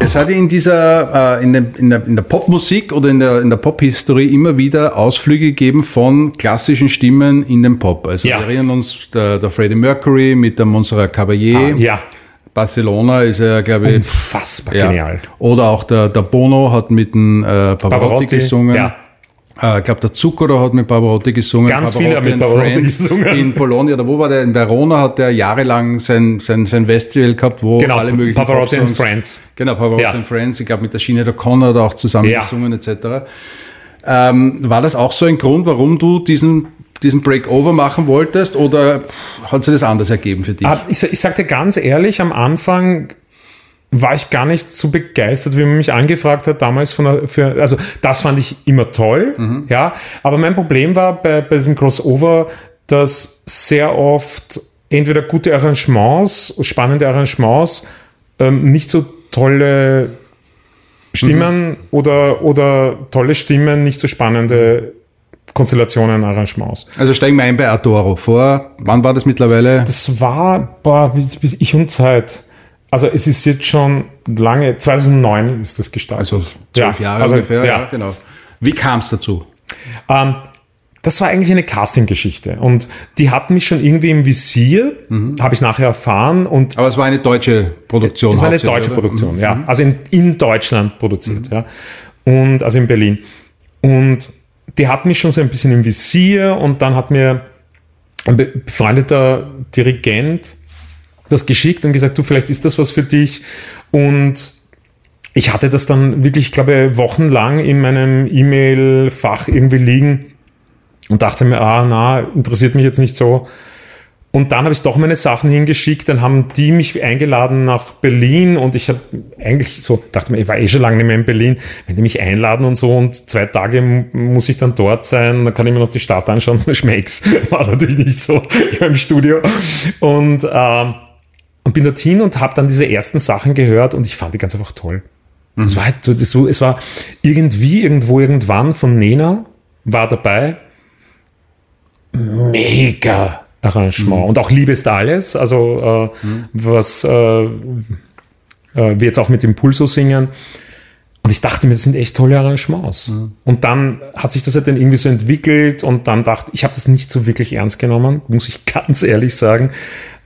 Es hat in dieser, äh, in, der, in, der, in der Popmusik oder in der, in der Pophistorie immer wieder Ausflüge gegeben von klassischen Stimmen in den Pop. Also Ja. wir erinnern uns der, der Freddie Mercury mit der Montserrat Caballé. Ja, Barcelona ist ja, glaube ich, unfassbar ja. genial. Oder auch der, der Bono hat mit dem äh, Pavarotti, Pavarotti, gesungen. ja. Äh, ich glaube, der Zucchero hat mit Pavarotti gesungen. Ganz viele haben mit Pavarotti Friends gesungen. In Bologna, oder wo war der? In Verona hat der jahrelang sein, sein, sein Festival gehabt, wo Genau, alle möglichen Pavarotti and Popsongs- Friends. Genau, Pavarotti Ja. and Friends. Ich glaube, mit der Schiene der Connor hat er auch zusammen Ja. gesungen, etc. Ähm, war das auch so ein Grund, warum du diesen, diesen Breakover machen wolltest oder hat sich das anders ergeben für dich? Aber ich, ich sag dir ganz ehrlich, am Anfang war ich gar nicht so begeistert, wie man mich angefragt hat damals von der, für, also das fand ich immer toll, ja, aber mein Problem war bei, bei diesem Crossover, dass sehr oft entweder gute Arrangements, spannende Arrangements, ähm, nicht so tolle Stimmen oder, oder tolle Stimmen, nicht so spannende Konstellationen, Arrangements. Also steigen wir ein bei Adoro vor. Wann war das mittlerweile? Das war, boah, bis, bis ich und Zeit. Also es ist jetzt schon lange, 2009 ist das gestartet. Also zwölf Ja, Jahre also, ungefähr, ja. ja. genau. Wie kam es dazu? Ähm, das war eigentlich eine Casting-Geschichte und die hatten mich schon irgendwie im Visier, Mhm. habe ich nachher erfahren und Aber es war eine deutsche Produktion. es war eine deutsche oder? Produktion, Mhm. ja, also in, in Deutschland produziert, ja, und also in Berlin und die hatten mich schon so ein bisschen im Visier und dann hat mir ein be- befreundeter Dirigent das geschickt und gesagt, du, vielleicht ist das was für dich. Und ich hatte das dann wirklich, ich glaube, wochenlang in meinem E-Mail-Fach irgendwie liegen und dachte mir, ah, na, interessiert mich jetzt nicht so. Und dann habe ich doch meine Sachen hingeschickt, dann haben die mich eingeladen nach Berlin und ich habe eigentlich so, dachte mir, ich war eh schon lange nicht mehr in Berlin, wenn die mich einladen und so und zwei Tage muss ich dann dort sein, dann kann ich mir noch die Stadt anschauen, schmeckt's. War natürlich nicht so, ich war im Studio und, ähm, und bin dorthin und habe dann diese ersten Sachen gehört und ich fand die ganz einfach toll. Mhm. Es war halt, das, es war irgendwie, irgendwo, irgendwann von Nena war dabei. Mega Arrangement. Mhm. Und auch Liebe ist alles, also äh, mhm. was äh, äh, wir jetzt auch mit dem Pulso singen. Und ich dachte mir, das sind echt tolle Arrangements. Mhm. Und dann hat sich das halt dann irgendwie so entwickelt und dann dachte ich, habe das nicht so wirklich ernst genommen, muss ich ganz ehrlich sagen.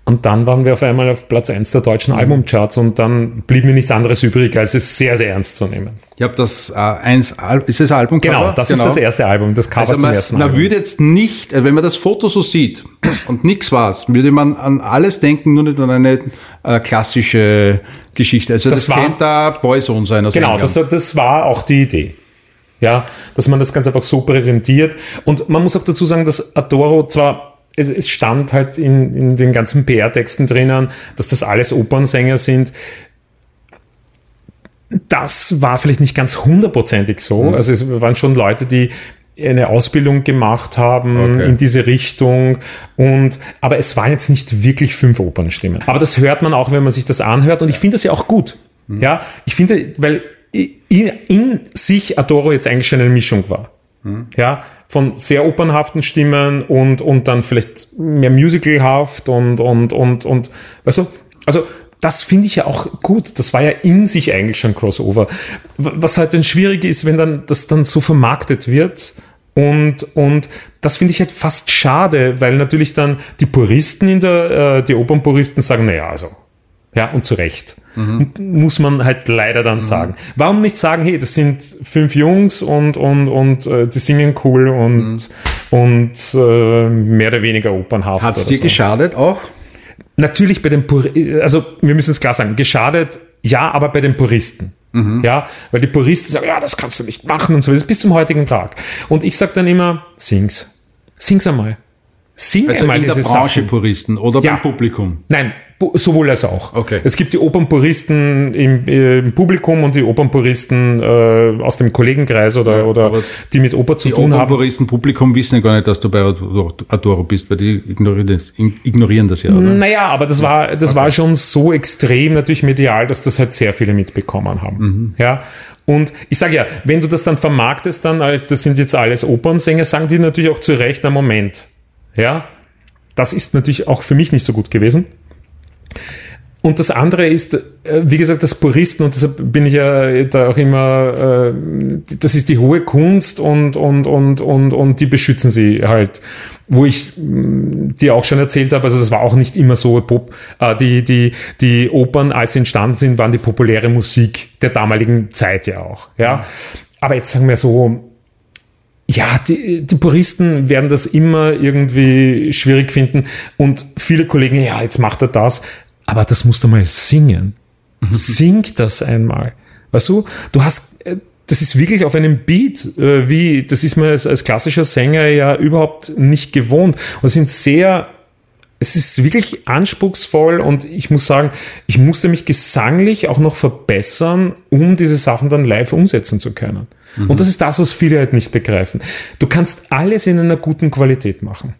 Und dann waren wir auf einmal auf Platz 1 der deutschen mhm. Albumcharts und dann blieb mir nichts anderes übrig, als es sehr, sehr ernst zu nehmen. Ich habe das äh, eins, ist das Album Genau, das genau. ist das erste Album, das Cover also zum ersten Mal. Man würde jetzt nicht, äh, wenn man das Foto so sieht und nichts war's, würde man an alles denken, nur nicht an eine äh, klassische Geschichte. Also das, das war, könnte da Boyzone sein. Also genau, das, das war auch die Idee. Ja, dass man das ganz einfach so präsentiert. Und man muss auch dazu sagen, dass Adoro zwar es, es stand halt in, in den ganzen PR-Texten drinnen, dass das alles Opernsänger sind. Das war vielleicht nicht ganz hundertprozentig so. Mhm. Also es waren schon Leute, die eine Ausbildung gemacht haben okay. in diese Richtung und aber es waren jetzt nicht wirklich fünf Opernstimmen. Aber das hört man auch, wenn man sich das anhört und ich finde das ja auch gut. Mhm. Ja, ich finde, weil in, in sich Adoro jetzt eigentlich schon eine Mischung war. Ja, von sehr opernhaften Stimmen und, und dann vielleicht mehr musicalhaft und, und, und, und, weißt du, also, das finde ich ja auch gut. Das war ja in sich eigentlich schon Crossover. Was halt dann schwierig ist, wenn dann das dann so vermarktet wird. Und, und das finde ich halt fast schade, weil natürlich dann die Puristen in der, äh, die Opernpuristen sagen, naja, also, ja, und zu Recht. Mhm. Muss man halt leider dann mhm. sagen. Warum nicht sagen, hey, das sind fünf Jungs und, und, und äh, die singen cool und, mhm. und äh, mehr oder weniger opernhaft. Hat es dir so. geschadet auch? Natürlich bei den Puristen, also wir müssen es klar sagen, geschadet, ja, aber bei den Puristen. Mhm. Ja, weil die Puristen sagen, ja, das kannst du nicht machen und so, bis zum heutigen Tag. Und ich sage dann immer, sing's. Sing's einmal. Sing also einmal in diese der Branche Sachen. Puristen oder ja. beim Publikum? Nein, Sowohl als auch. Okay. Es gibt die Opernpuristen im, im Publikum und die Opernpuristen äh, aus dem Kollegenkreis oder, ja, oder die mit Oper zu tun haben. Die Opernpuristen Publikum wissen ja gar nicht, dass du bei Adoro bist, weil die ignorieren das, ignorieren das ja, oder? Naja, aber das war, das okay. war schon so extrem natürlich medial, dass das halt sehr viele mitbekommen haben. Mhm. Ja. Und ich sage ja, wenn du das dann vermarktest, dann, als das sind jetzt alles Opernsänger, sagen die natürlich auch zu Recht, na Moment. Ja. Das ist natürlich auch für mich nicht so gut gewesen. Und das andere ist, äh, wie gesagt, das Puristen, und deshalb bin ich ja da auch immer, äh, das ist die hohe Kunst und, und, und, und, und die beschützen sie halt. Wo ich mm, dir auch schon erzählt habe, also das war auch nicht immer so, Pop, äh, die, die, die Opern, als sie entstanden sind, waren die populäre Musik der damaligen Zeit ja auch. Ja. Aber jetzt sagen wir so, ja, die, die Puristen werden das immer irgendwie schwierig finden und viele Kollegen, ja, jetzt macht er das, aber das musst du mal singen. Sing das einmal. Weißt du, du hast, äh, das ist wirklich auf einem Beat, äh, wie, das ist man als, als klassischer Sänger ja überhaupt nicht gewohnt und sind sehr es ist wirklich anspruchsvoll und ich muss sagen, ich musste mich gesanglich auch noch verbessern, um diese Sachen dann live umsetzen zu können. Mhm. Und das ist das, was viele halt nicht begreifen. Du kannst alles in einer guten Qualität machen.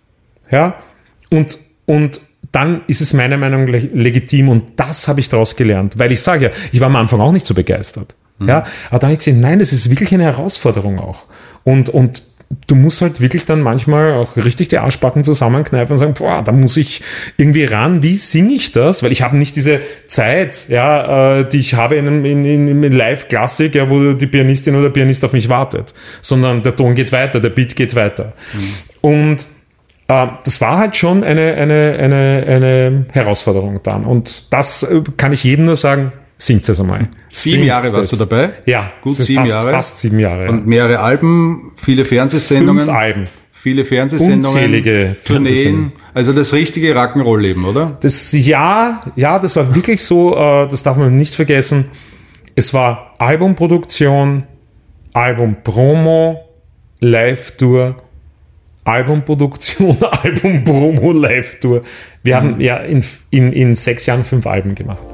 Ja? Und, und dann ist es meiner Meinung nach legitim und das habe ich daraus gelernt, weil ich sage ja, ich war am Anfang auch nicht so begeistert. Mhm. Ja, aber dann habe ich gesehen, nein, das ist wirklich eine Herausforderung auch. Und, und du musst halt wirklich dann manchmal auch richtig die Arschbacken zusammenkneifen und sagen, boah, da muss ich irgendwie ran, wie singe ich das? Weil ich habe nicht diese Zeit, ja, äh, die ich habe in einem in, in, in Live-Klassik, ja, wo die Pianistin oder der Pianist auf mich wartet, sondern der Ton geht weiter, der Beat geht weiter. Mhm. Und das war halt schon eine, eine, eine, eine Herausforderung dann. Und das äh, kann ich jedem nur sagen, Singt es einmal. Sieben Singt Jahre warst das. du dabei? Ja, gut sieben fast, Jahre. Fast sieben Jahre. Und mehrere Alben, viele Fernsehsendungen. Fünf Alben. Viele Fernsehsendungen. Unzählige Tourneen. Also das richtige Rock'n'Roll-Leben, oder? Das, ja, ja, das war wirklich so, äh, das darf man nicht vergessen. Es war Albumproduktion, Albumpromo, Live-Tour, Albumproduktion, Album-Promo, Live-Tour. Wir haben ja in, in, in sechs Jahren fünf Alben gemacht.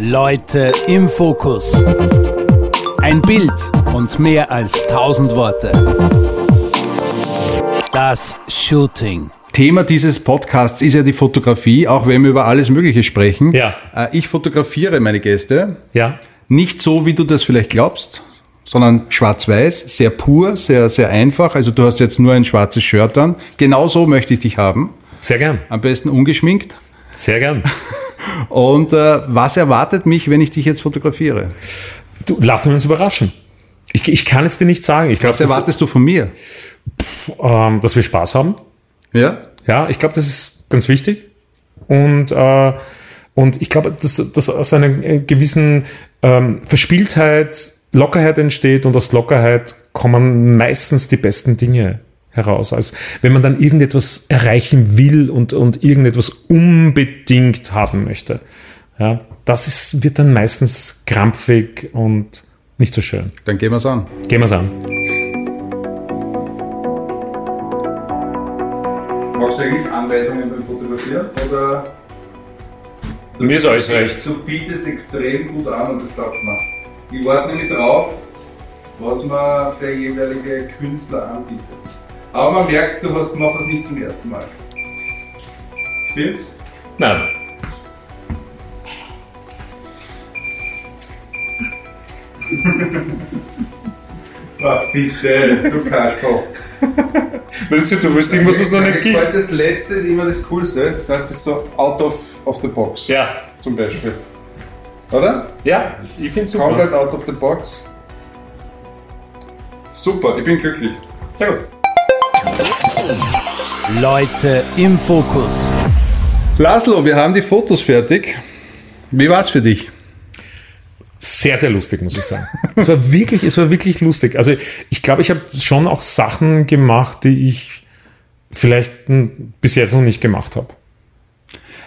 Leute im Fokus. Ein Bild und mehr als tausend Worte. Das Shooting. Thema dieses Podcasts ist ja die Fotografie, auch wenn wir über alles Mögliche sprechen. Ja. Äh, Ich fotografiere meine Gäste. Ja. Nicht so, wie du das vielleicht glaubst, sondern schwarz-weiß, sehr pur, sehr, sehr einfach. Also du hast jetzt nur ein schwarzes Shirt an. Genau so möchte ich dich haben. Sehr gern. Am besten ungeschminkt. Sehr gern. Und äh, was erwartet mich, wenn ich dich jetzt fotografiere? Du, lassen wir uns überraschen. Ich, ich kann es dir nicht sagen. Ich glaube, Was erwartest du von mir? ähm, dass wir Spaß haben. Ja? Ja, ich glaube, das ist ganz wichtig. Und, äh, und ich glaube, dass, dass aus einer gewissen ähm, Verspieltheit Lockerheit entsteht und aus Lockerheit kommen meistens die besten Dinge heraus. Als wenn man dann irgendetwas erreichen will und, und irgendetwas unbedingt haben möchte. Ja, das ist, wird dann meistens krampfig und nicht so schön. Dann gehen wir's an. Gehen wir's an. Magst du eigentlich Anweisungen beim Fotografieren? Oder Mir ist alles recht. du bietest extrem gut an und das taugt mir. Ich warte nämlich drauf, was mir der jeweilige Künstler anbietet. Aber man merkt, du hast, machst das nicht zum ersten Mal. Stimmt's? Nein. Ah, bitte, du Kasperl. Willst du, du willst irgendwas, was noch nicht gibt? das letzte ist immer das Coolste. Das heißt, das ist so out of, of the box. Ja. Zum Beispiel. Oder? Ja, ich finde es super. Komplett out of the box. Super, ich bin glücklich. Sehr gut. Leute im Fokus. Laszlo, wir haben die Fotos fertig. Wie war's für dich? Sehr, sehr lustig, muss ich sagen. es war wirklich, es war wirklich lustig. Also ich glaube, ich habe schon auch Sachen gemacht, die ich vielleicht bis jetzt noch nicht gemacht habe.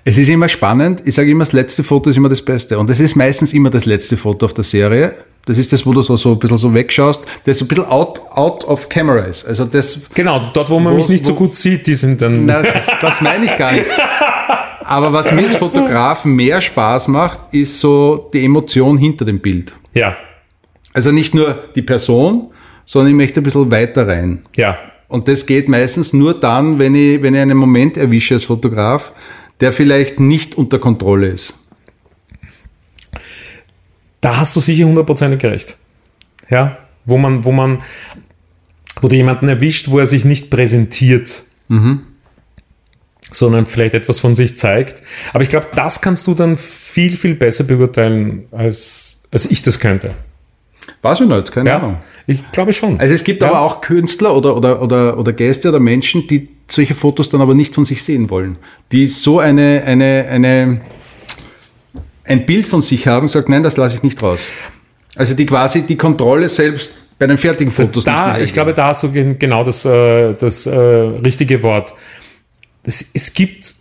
Es ist immer spannend. Ich sage immer, das letzte Foto ist immer das Beste. Und es ist meistens immer das letzte Foto auf der Serie. Das ist das, wo du so, so ein bisschen so wegschaust, das so ein bisschen out, out of camera ist. Also das, Genau, dort, wo man Wo- mich nicht so wo- gut sieht, die sind dann. na, das meine ich gar nicht. Aber was mir als Fotograf mehr Spaß macht, ist so die Emotion hinter dem Bild. Ja, Also nicht nur die Person, sondern ich möchte ein bisschen weiter rein. ja. Und das geht meistens nur dann, wenn ich, wenn ich einen Moment erwische als Fotograf, der vielleicht nicht unter Kontrolle ist. Da hast du sicher hundertprozentig recht. Ja, wo man, wo man, wo du jemanden erwischt, wo er sich nicht präsentiert, sondern vielleicht etwas von sich zeigt. Aber ich glaube, das kannst du dann viel, viel besser beurteilen, als, als ich das könnte. Weiß ich nicht, keine Ja, Ahnung. ich glaube schon. Also es gibt Ja. aber auch Künstler oder, oder, oder, oder Gäste oder Menschen, die solche Fotos dann aber nicht von sich sehen wollen. Die so eine, eine, eine, ein Bild von sich haben und sagt, nein, das lasse ich nicht raus. Also die quasi die Kontrolle selbst bei den fertigen Fotos da, nicht ich glaube, da hast du gen- genau das, äh, das äh, richtige Wort. Das, es gibt,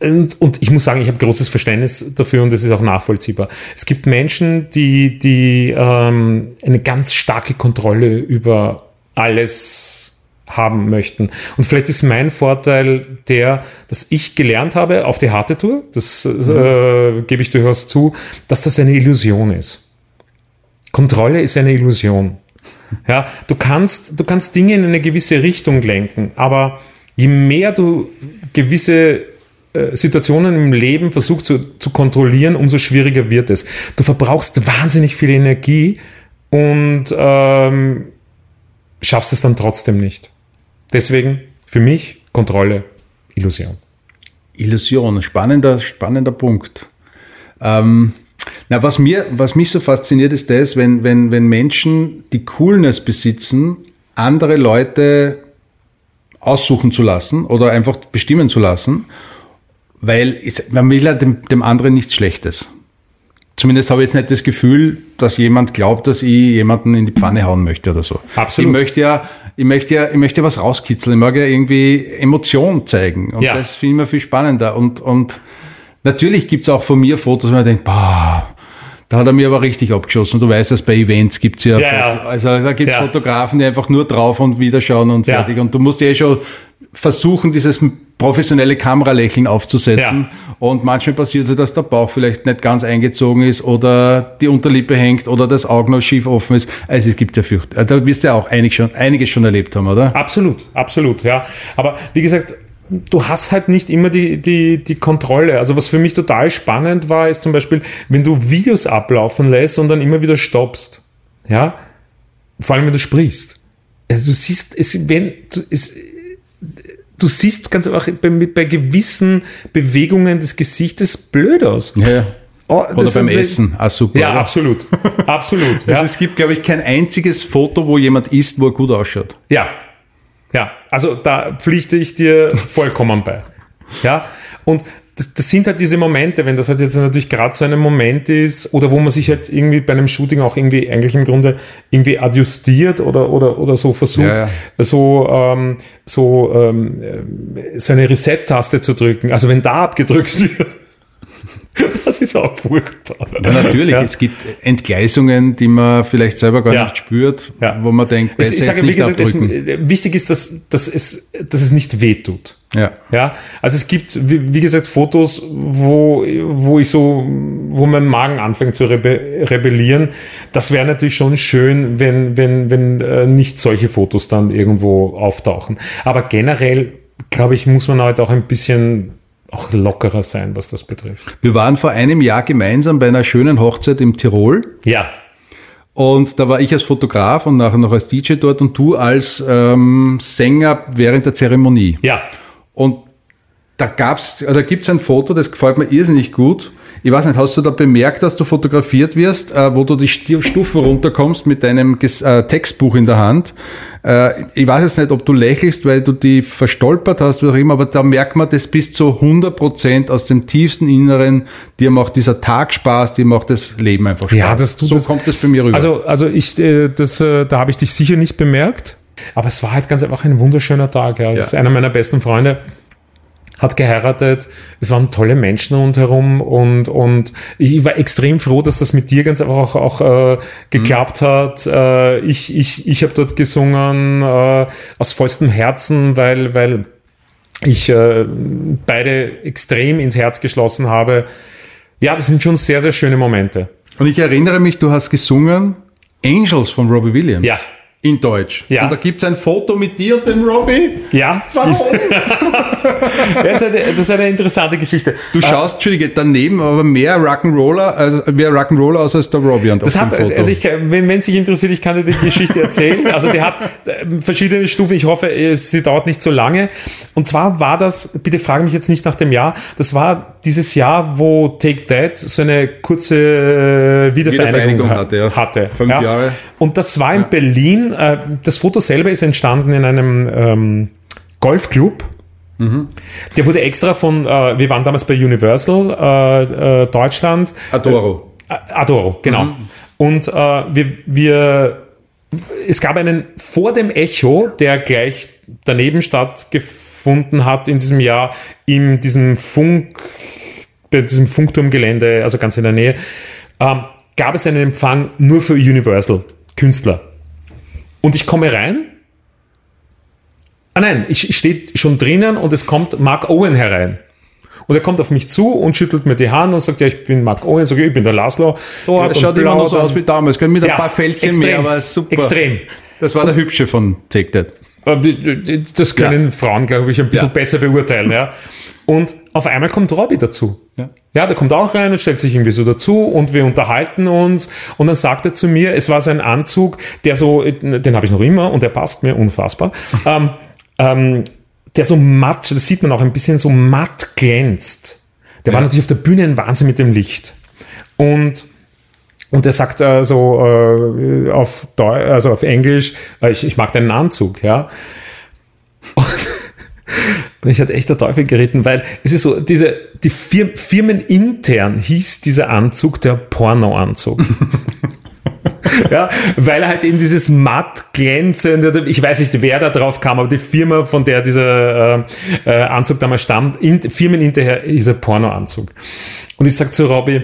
und, und ich muss sagen, ich habe großes Verständnis dafür und das ist auch nachvollziehbar. Es gibt Menschen, die, die ähm, eine ganz starke Kontrolle über alles haben möchten. Und vielleicht ist mein Vorteil der, dass ich gelernt habe auf die harte Tour, das äh, gebe ich durchaus zu, dass das eine Illusion ist. Kontrolle ist eine Illusion. Ja, du kannst, du kannst Dinge in eine gewisse Richtung lenken, aber je mehr du gewisse Situationen im Leben versuchst zu, zu kontrollieren, umso schwieriger wird es. Du verbrauchst wahnsinnig viel Energie und ähm, schaffst es dann trotzdem nicht. Deswegen für mich Kontrolle, Illusion. Illusion, spannender, spannender Punkt. Ähm, na, was, mir, was mich so fasziniert, ist das, wenn, wenn, wenn Menschen die Coolness besitzen, andere Leute aussuchen zu lassen oder einfach bestimmen zu lassen, weil es, man will ja dem, dem anderen nichts Schlechtes. Zumindest habe ich jetzt nicht das Gefühl, dass jemand glaubt, dass ich jemanden in die Pfanne hauen möchte oder so. Absolut. Ich möchte ja, ich möchte ja, ich möchte ja was rauskitzeln. Ich mag ja irgendwie Emotion zeigen. Und Ja. das finde ich immer viel spannender. Und, und natürlich gibt es auch von mir Fotos, wo man denkt, boah, Da hat er mir aber richtig abgeschossen. Du weißt, dass bei Events gibt's ja, Ja, ja. also da gibt's Ja. Fotografen, die einfach nur drauf und wieder schauen und Ja. fertig. Und du musst ja eh schon versuchen, dieses professionelle Kameralächeln aufzusetzen. Und manchmal passiert es, dass der Bauch vielleicht nicht ganz eingezogen ist oder die Unterlippe hängt oder das Auge noch schief offen ist. Also es gibt ja fürcht. äh, Da wirst du ja auch einig schon, einiges schon erlebt haben, oder? Absolut, absolut, ja. Aber wie gesagt, du hast halt nicht immer die, die, die Kontrolle. Also was für mich total spannend war, ist zum Beispiel, wenn du Videos ablaufen lässt und dann immer wieder stoppst. Ja. Vor allem, wenn du sprichst. Also du siehst, es, wenn, du, es, du siehst ganz einfach bei, bei gewissen Bewegungen des Gesichtes blöd aus. Ja, ja. Oh, Oder beim Essen. Ah, super. Ja, oder? absolut. Absolut. ja. Also es gibt, glaube ich, kein einziges Foto, wo jemand isst, wo er gut ausschaut. Ja, ja, also da pflichte ich dir vollkommen bei. Ja, und das, das sind halt diese Momente, wenn das halt jetzt natürlich gerade so ein Moment ist oder wo man sich halt irgendwie bei einem Shooting auch irgendwie eigentlich im Grunde irgendwie adjustiert oder, oder, oder so versucht, Ja, ja. so, ähm, so, ähm, äh, so eine Reset-Taste zu drücken. Also wenn da abgedrückt wird, das ist auch furchtbar. Ja, natürlich. Ja. Es gibt Entgleisungen, die man vielleicht selber gar Ja. nicht spürt, wo man denkt, Es, besser ich sage, nicht gesagt, es, wichtig ist, dass, dass, es, dass es nicht wehtut. ja. Ja, also es gibt, wie, wie gesagt, Fotos, wo, wo ich so, wo mein Magen anfängt zu rebe rebellieren. Das wäre natürlich schon schön, wenn, wenn, wenn äh, nicht solche Fotos dann irgendwo auftauchen. Aber generell, glaube ich, muss man halt auch ein bisschen auch lockerer sein, was das betrifft. Wir waren vor einem Jahr gemeinsam bei einer schönen Hochzeit im Tirol Ja, und da war ich als Fotograf und nachher noch als DJ dort und du als ähm, Sänger während der Zeremonie. ja, Und da gab's, äh, da gibt's ein Foto, das gefällt mir irrsinnig gut. Ich weiß nicht, hast du da bemerkt, dass du fotografiert wirst, äh, wo du die Stufen runterkommst mit deinem Ges äh, Textbuch in der Hand? Äh, ich weiß jetzt nicht, ob du lächelst, weil du die verstolpert hast, wie auch immer, aber da merkt man, das bist zu 100% aus dem tiefsten Inneren. Dir macht dieser Tag Spaß, dir macht das Leben einfach Spaß. Ja, das tut so das- kommt das bei mir rüber. Also, also ich, äh, das, äh, da habe ich dich sicher nicht bemerkt. Aber es war halt ganz einfach ein wunderschöner Tag. Ja. Es Ja. ist einer meiner besten Freunde. Hat geheiratet, es waren tolle Menschen rundherum und, und ich war extrem froh, dass das mit dir ganz einfach auch, auch äh, geklappt hat. Äh, ich ich, ich habe dort gesungen äh, aus vollstem Herzen, weil, weil ich äh, beide extrem ins Herz geschlossen habe. Ja, das sind schon sehr, sehr schöne Momente. Und ich erinnere mich, du hast gesungen Angels von Robbie Williams. Ja. In Deutsch. Ja. Und da gibt's ein Foto mit dir und dem Robbie. Ja, Warum? Das ist, eine, das ist eine interessante Geschichte. Du schaust, Entschuldige, daneben aber mehr Rock'n'Roller, also mehr Rock'n'Roller aus als der Robbie und Das auf hat, dem Foto. also ich, wenn es sich interessiert, ich kann dir die Geschichte erzählen. Also der hat äh, verschiedene Stufen. Ich hoffe, es, sie dauert nicht so lange. Und zwar war das, bitte frage mich jetzt nicht nach dem Jahr, das war dieses Jahr, wo Take That so eine kurze äh, Wiedervereinigung, Wiedervereinigung hat- hatte, ja. hatte. Fünf Jahre. Und das war in Berlin. Äh, das Foto selber ist entstanden in einem ähm, Golfclub. Der wurde extra von, äh, wir waren damals bei Universal äh, äh, Deutschland. Adoro. Adoro, genau. Und äh, wir, wir, es gab einen vor dem Echo, der gleich daneben stattgefunden hat in diesem Jahr, in diesem Funk, bei diesem Funkturmgelände, also ganz in der Nähe, ähm, gab es einen Empfang nur für Universal Künstler. Und ich komme rein. Ah nein, ich, ich stehe schon drinnen und es kommt Mark Owen herein. Und er kommt auf mich zu und schüttelt mir die Hand und sagt, ja, ich bin Mark Owen, sag ich, ich bin der Laszlo. Dort Das schaut immer noch so aus wie damals, mit ein Ja, paar Fältchen extrem, mehr, aber super. extrem. Das war der Hübsche von Take That. Das können Frauen, glaube ich, ein bisschen Ja. besser beurteilen. Ja. Und auf einmal kommt Robbie dazu. Ja. Ja, der kommt auch rein und stellt sich irgendwie so dazu und wir unterhalten uns. Und dann sagt er zu mir, es war so ein Anzug, der so, den habe ich noch immer und der passt mir unfassbar. ähm, ähm, der so matt, das sieht man auch ein bisschen so matt glänzt. Der war Ja. natürlich auf der Bühne ein Wahnsinn mit dem Licht. Und und er sagt äh, so äh, auf, Deu also auf Englisch, äh, ich, ich mag deinen Anzug, ja. Und mich hat echt der Teufel geritten, weil es ist so, diese, die Fir Firmenintern hieß dieser Anzug der Pornoanzug. ja, weil er halt eben dieses matt glänzende, ich weiß nicht, wer da drauf kam, aber die Firma, von der dieser äh, äh, Anzug damals stammt, in, firmenintern ist ein Pornoanzug. Und ich sag zu Robbie,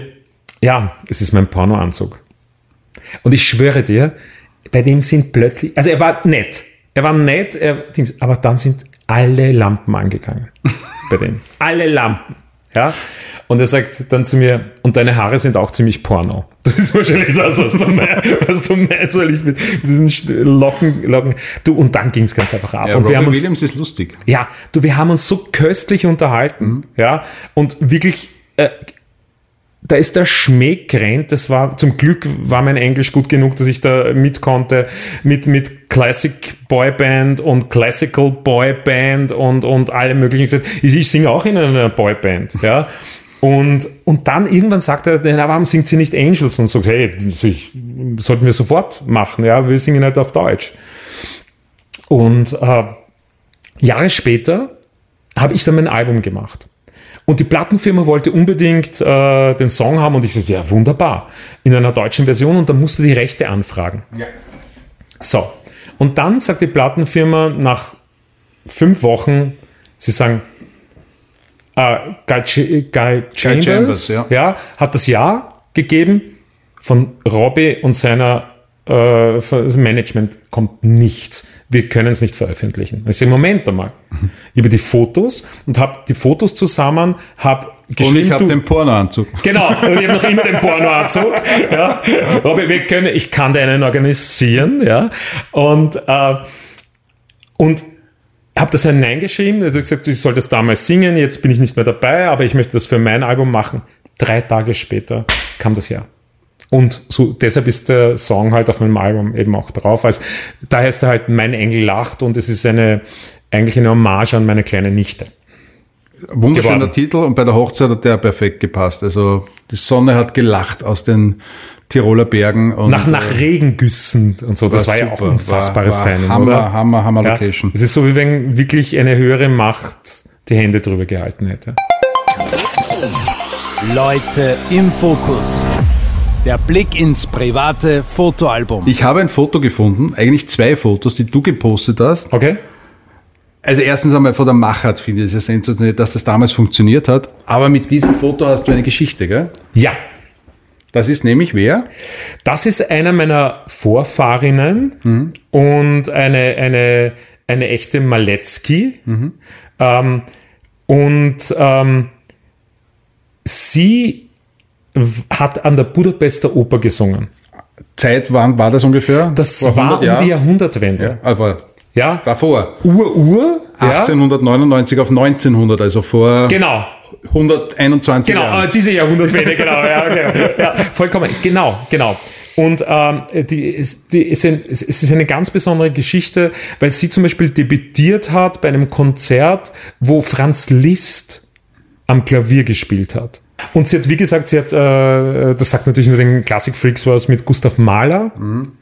Ja, es ist mein Pornoanzug. Und ich schwöre dir, bei dem sind plötzlich, also er war nett, er war nett, er, aber dann sind alle Lampen angegangen bei dem. Alle Lampen. Ja? Und er sagt dann zu mir, und deine Haare sind auch ziemlich porno. Das ist wahrscheinlich das, was du, meinst, was du meinst, weil ich mit diesen Locken, Locken. Du, und dann ging es ganz einfach ab. Ja, und wir haben uns, Williams ist lustig. ja, du, wir haben uns so köstlich unterhalten, Mhm. ja, und wirklich, äh, da ist der Schmäh gerannt. Das war, zum Glück war mein Englisch gut genug, dass ich da mit konnte, mit, mit Classic Boy Band und Classical Boy Band und, und alle möglichen. Ich, ich singe auch in einer Boy Band, ja. Und, und dann irgendwann sagt er, na, warum singt sie nicht Angels? Und sagt, hey, ich, sollten wir sofort machen, ja, wir singen nicht auf Deutsch. Und äh, Jahre später habe ich dann mein Album gemacht. Und die Plattenfirma wollte unbedingt äh, den Song haben und ich sagte, ja, wunderbar, in einer deutschen Version und dann musste die Rechte anfragen. Ja. So, und dann sagt die Plattenfirma nach fünf Wochen, sie sagen, äh, Guy, Ch Guy Chambers, Chambers, ja. ja, hat das Ja gegeben, von Robbie und seiner äh, das Management kommt nichts. Wir können es nicht veröffentlichen. Ich sage, Moment einmal. Über die Fotos und habe die Fotos zusammen, habe Und ich habe den Pornoanzug. Genau, und ich habe noch immer den Pornoanzug. Ja. Aber wir können, ich kann dir einen organisieren, ja. Und, äh, und habe das hineingeschrieben. Er hat gesagt, ich soll das damals singen, jetzt bin ich nicht mehr dabei, aber ich möchte das für mein Album machen. Drei Tage später kam das Jahr. Und so, deshalb ist der Song halt auf meinem Album eben auch drauf. Also, da heißt er halt Mein Engel lacht und es ist eine, eigentlich eine Hommage an meine kleine Nichte. Wunderschöner geworden. Titel und bei der Hochzeit hat der perfekt gepasst. Also die Sonne hat gelacht aus den Tiroler Bergen. Und, Nach, nach Regengüssen und so. Das war, ja auch super. unfassbares War- war Timing, Hammer, oder? Hammer, Hammer Ja, Location. es ist so, wie wenn wirklich eine höhere Macht die Hände drüber gehalten hätte. Leute im Fokus. Der Blick ins private Fotoalbum. Ich habe ein Foto gefunden, eigentlich zwei Fotos, die du gepostet hast. Okay? Also erstens einmal von der Machart finde ich es ja sensationell, dass das damals funktioniert hat. Aber mit diesem Foto hast du eine Geschichte, gell? Ja. Das ist nämlich wer? Das ist einer meiner Vorfahrinnen und eine, eine, eine echte Maletzki. Ähm, und ähm, sie hat an der Budapester Oper gesungen. Zeit, wann war das ungefähr? Das Vor war 100 um die Jahrhundertwende. Aber Ja, davor. Ur-Ur. Ja, 1899 auf 1900, also vor genau. 121 Genau, Jahren. diese Jahrhundertwende, genau, ja, okay. ja, vollkommen, genau, genau. Und ähm, die, ist, die ist ein, es ist eine ganz besondere Geschichte, weil sie zum Beispiel debütiert hat bei einem Konzert, wo Franz Liszt am Klavier gespielt hat. Und sie hat, wie gesagt, sie hat, äh, das sagt natürlich nur den Classic Freaks was mit Gustav Mahler,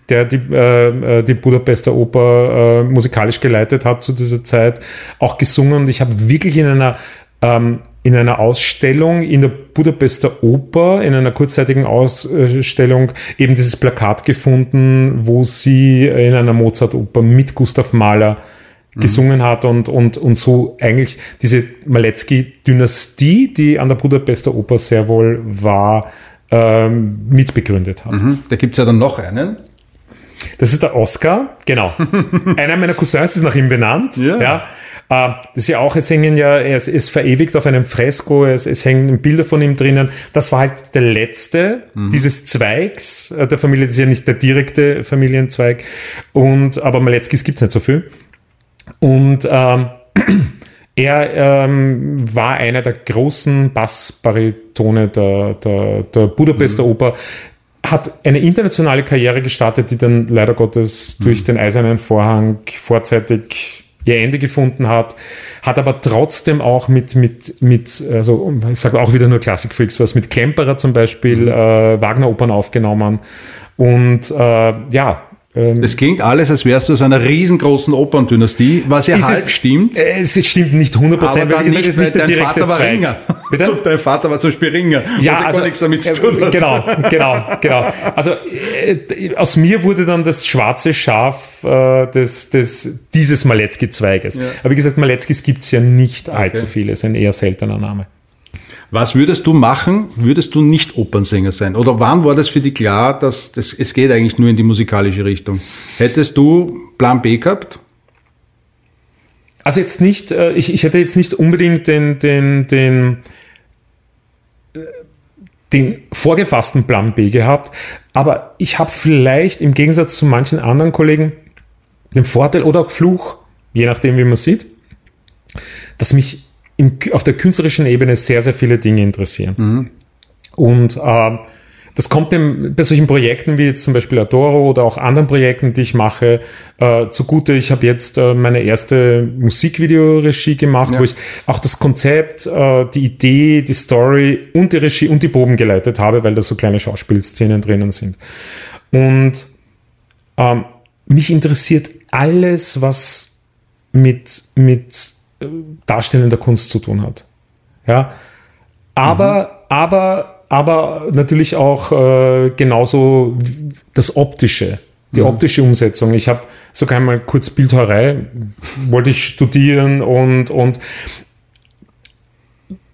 der die, äh, äh, die Budapester Oper äh, musikalisch geleitet hat zu dieser Zeit, auch gesungen. Und ich habe wirklich in einer ähm, in einer Ausstellung in der Budapester Oper, in einer kurzzeitigen Ausstellung, eben dieses Plakat gefunden, wo sie in einer Mozart-Oper mit Gustav Mahler gesungen hat und, und, und so eigentlich diese Maletzki-Dynastie, die an der Budapester Oper sehr wohl war, ähm, mitbegründet hat. Da gibt's ja dann noch einen. Das ist der Oscar, genau. Einer meiner Cousins ist nach ihm benannt. Ja. Ja. Äh, das ist ja auch, es hängen ja, er ist, verewigt auf einem Fresko, es, es hängen Bilder von ihm drinnen. Das war halt der letzte dieses Zweigs äh, der Familie. Das ist ja nicht der direkte Familienzweig. Und, aber Maletzkis gibt's nicht so viel. Und ähm, er ähm, war einer der großen Bassbaritone der, der, der Budapester Oper, hat eine internationale Karriere gestartet, die dann leider Gottes durch den Eisernen Vorhang vorzeitig ihr Ende gefunden hat, hat aber trotzdem auch mit, mit, mit also ich sage auch wieder nur Classic Freaks, was mit Klemperer zum Beispiel äh, Wagner-Opern aufgenommen. Und äh, ja, Es klingt alles, als wärst du aus einer riesengroßen Operndynastie, was ja Ist halb es- stimmt. äh, es stimmt nicht 100%, Aber weil gesagt, nicht, nicht dein Vater war Zweig. Ringer. Bitte? Dein Vater war zum Beispiel Ringer. Ja, ja also, gar nichts damit zu äh, tun hat. Genau, genau, genau. Also äh, aus mir wurde dann das schwarze Schaf äh, des, des, dieses Maletzki-Zweiges. Aber wie gesagt, Maletzkis gibt es ja nicht allzu viele, ist ein eher seltener Name. Was würdest du machen, würdest du nicht Opernsänger sein? Oder wann war das für dich klar, dass das, es geht eigentlich nur in die musikalische Richtung? Hättest du Plan B gehabt? Also jetzt nicht, äh, ich, ich hätte jetzt nicht unbedingt den, den, den, äh, den vorgefassten Plan B gehabt, aber ich habe vielleicht im Gegensatz zu manchen anderen Kollegen den Vorteil oder auch Fluch, je nachdem, wie man sieht, dass mich im, auf der künstlerischen Ebene sehr, sehr viele Dinge interessieren. Mhm. Und äh, das kommt bei, bei solchen Projekten wie jetzt zum Beispiel Adoro oder auch anderen Projekten, die ich mache, äh, zugute. Ich habe jetzt äh, meine erste Musikvideoregie gemacht, ja. wo ich auch das Konzept, äh, die Idee, die Story und die Regie und die Proben geleitet habe, weil da so kleine Schauspielszenen drinnen sind. Und ähm, mich interessiert alles, was mit, mit darstellender Kunst zu tun hat. Ja, aber, mhm. aber, aber natürlich auch äh, genauso das Optische, die mhm. optische Umsetzung. Ich habe sogar einmal kurz Bildhauerei, wollte ich studieren und, und,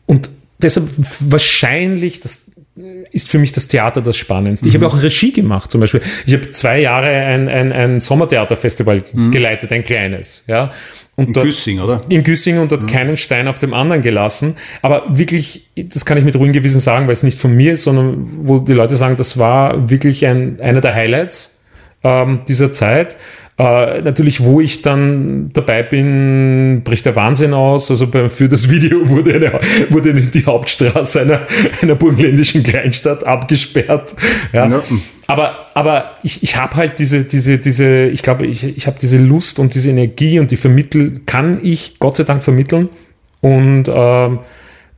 und deshalb wahrscheinlich, das ist für mich das Theater das Spannendste. Ich habe mhm. auch Regie gemacht, zum Beispiel. Ich habe zwei Jahre ein, ein, ein Sommertheaterfestival mhm. geleitet, ein kleines. Ja. Und in dort, Güssing, oder? In Güssing und dort mhm. keinen Stein auf dem anderen gelassen. Aber wirklich, das kann ich mit ruhigem Gewissen sagen, weil es nicht von mir ist, sondern wo die Leute sagen, das war wirklich ein, einer der Highlights ähm, dieser Zeit. Äh, natürlich, wo ich dann dabei bin, bricht der Wahnsinn aus. Also beim, für das Video wurde, eine, wurde die Hauptstraße einer, einer burgenländischen Kleinstadt abgesperrt. Ja. ja. Aber, aber ich, ich habe halt diese, diese, diese, ich glaube, ich, ich habe diese Lust und diese Energie und die vermittel, kann ich Gott sei Dank vermitteln und, ähm,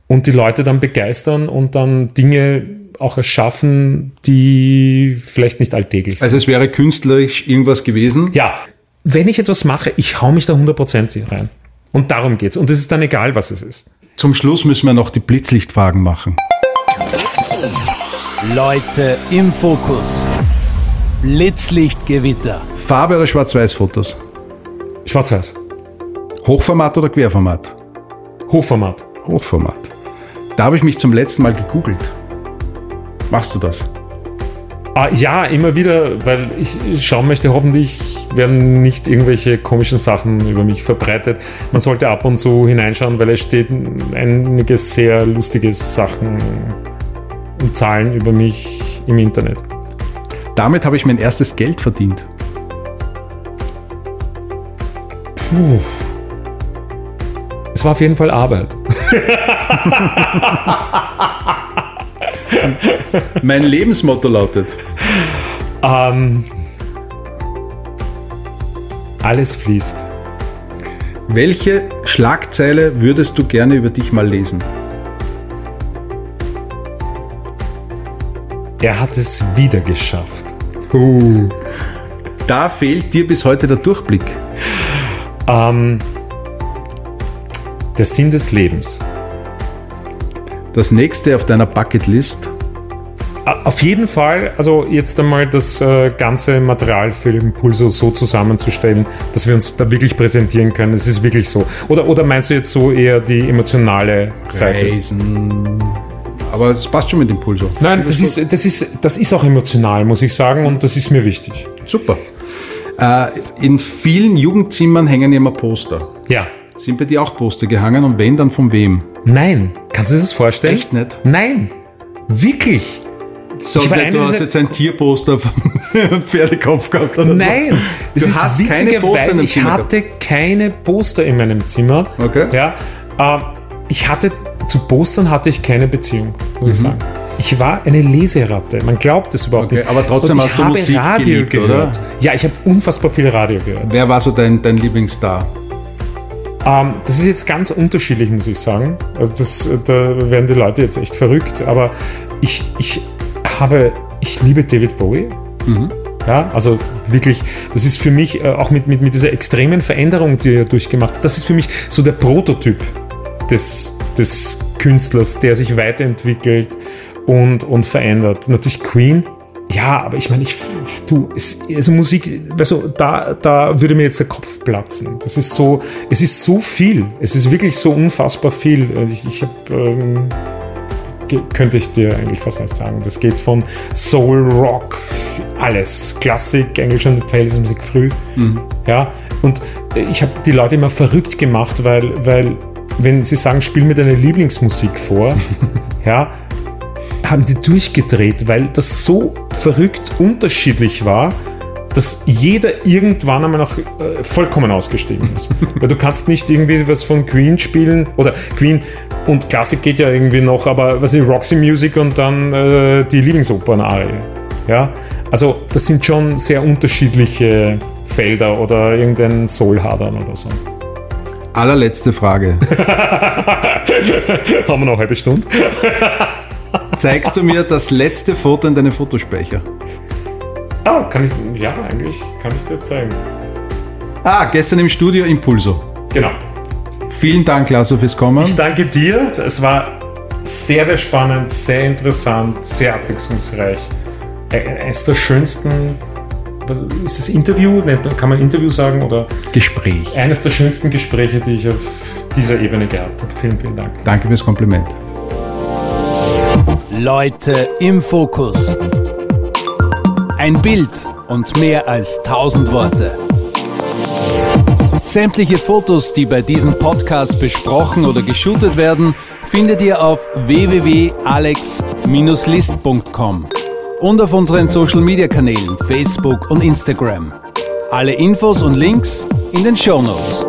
und die Leute dann begeistern und dann Dinge auch erschaffen, die vielleicht nicht alltäglich sind. Also es wäre künstlerisch irgendwas gewesen? Ja. Wenn ich etwas mache, ich hau mich da hundertprozentig rein. Und darum geht's. Und es ist dann egal, was es ist. Zum Schluss müssen wir noch die Blitzlichtfragen machen. Leute im Fokus. Blitzlichtgewitter. Farbe oder Schwarz-Weiß-Fotos? Schwarz-Weiß. Hochformat oder Querformat? Hochformat. Hochformat. Da habe ich mich zum letzten Mal gegoogelt. Machst du das? Ah, ja, immer wieder, weil ich schauen möchte, hoffentlich werden nicht irgendwelche komischen Sachen über mich verbreitet. Man sollte ab und zu hineinschauen, weil es steht einige sehr lustige Sachen und Zahlen über mich im Internet. Damit habe ich mein erstes Geld verdient. Puh. Es war auf jeden Fall Arbeit. mein Lebensmotto lautet? Ähm, alles fließt. Welche Schlagzeile würdest du gerne über dich mal lesen? Er hat es wieder geschafft. Uh. Da fehlt dir bis heute der Durchblick. Ähm, der Sinn des Lebens. Das nächste auf deiner Bucketlist? Auf jeden Fall, also jetzt einmal das äh, ganze Material für den Pulso so zusammenzustellen, dass wir uns da wirklich präsentieren können. Es ist wirklich so. Oder, oder meinst du jetzt so eher die emotionale Seite? Reisen. Aber es passt schon mit dem Pulso. Nein, das ist, das, ist, das ist auch emotional, muss ich sagen, und das ist mir wichtig. Super. Äh, in vielen Jugendzimmern hängen immer Poster. Ja. Sind bei dir auch Poster gehangen und wenn, dann von wem? Nein. Kannst du dir das vorstellen? Echt nicht? Nein. Wirklich. So, ich du hast jetzt ein Tierposter vom Pferdekopf gehabt oder Nein, so. du hast keine Poster in Ich Zimmer hatte gehabt. keine Poster in meinem Zimmer. Okay. Ja, äh, ich hatte zu Postern hatte ich keine Beziehung, muss mhm. ich sagen. Ich war eine Leseratte. Man glaubt es überhaupt okay, nicht. Aber trotzdem hast du Musik Radio geliebt, gehört. Oder? Ja, ich habe unfassbar viel Radio gehört. Wer war so dein, dein Lieblingsstar? Ähm, das ist jetzt ganz unterschiedlich, muss ich sagen. Also das, da werden die Leute jetzt echt verrückt. Aber ich, ich habe, ich liebe David Bowie. Mhm. Ja, also wirklich, das ist für mich äh, auch mit, mit, mit dieser extremen Veränderung, die er durchgemacht hat, das ist für mich so der Prototyp des, des Künstlers, der sich weiterentwickelt und, und verändert. Natürlich Queen, ja, aber ich meine, ich, du, es, also Musik, also da, da würde mir jetzt der Kopf platzen. Das ist so, es ist so viel. Es ist wirklich so unfassbar viel. Ich, ich habe, ähm, könnte ich dir eigentlich fast nicht sagen. Das geht von Soul, Rock, alles. Klassik, englische und Felsenmusik früh. Mhm. Ja, und ich habe die Leute immer verrückt gemacht, weil, weil wenn sie sagen, spiel mir deine Lieblingsmusik vor, ja, haben die durchgedreht, weil das so verrückt unterschiedlich war, dass jeder irgendwann einmal noch äh, vollkommen ausgestiegen ist. weil du kannst nicht irgendwie was von Queen spielen oder Queen und Klassik geht ja irgendwie noch, aber was ist Roxy Music und dann äh, die Lieblingsopern-Arie. Ja, also das sind schon sehr unterschiedliche Felder oder irgendein Soul-Hadern oder so. Allerletzte Frage. Haben wir noch eine halbe Stunde? Zeigst du mir das letzte Foto in deinem Fotospeicher? Ah, kann ich, ja, eigentlich kann ich dir zeigen. Ah, gestern im Studio Impulso. Genau. Vielen Dank, Lasso, fürs Kommen. Ich danke dir. Es war sehr, sehr spannend, sehr interessant, sehr abwechslungsreich. Eines der schönsten, ist das Interview? Kann man Interview sagen? Oder Gespräch. Eines der schönsten Gespräche, die ich auf dieser Ebene gehabt habe. Vielen, vielen Dank. Danke fürs Kompliment. Leute im Fokus. Ein Bild und mehr als tausend Worte. Sämtliche Fotos, die bei diesem Podcast besprochen oder geshootet werden, findet ihr auf www.alex-list.com und auf unseren Social Media Kanälen Facebook und Instagram. Alle Infos und Links in den Show Notes.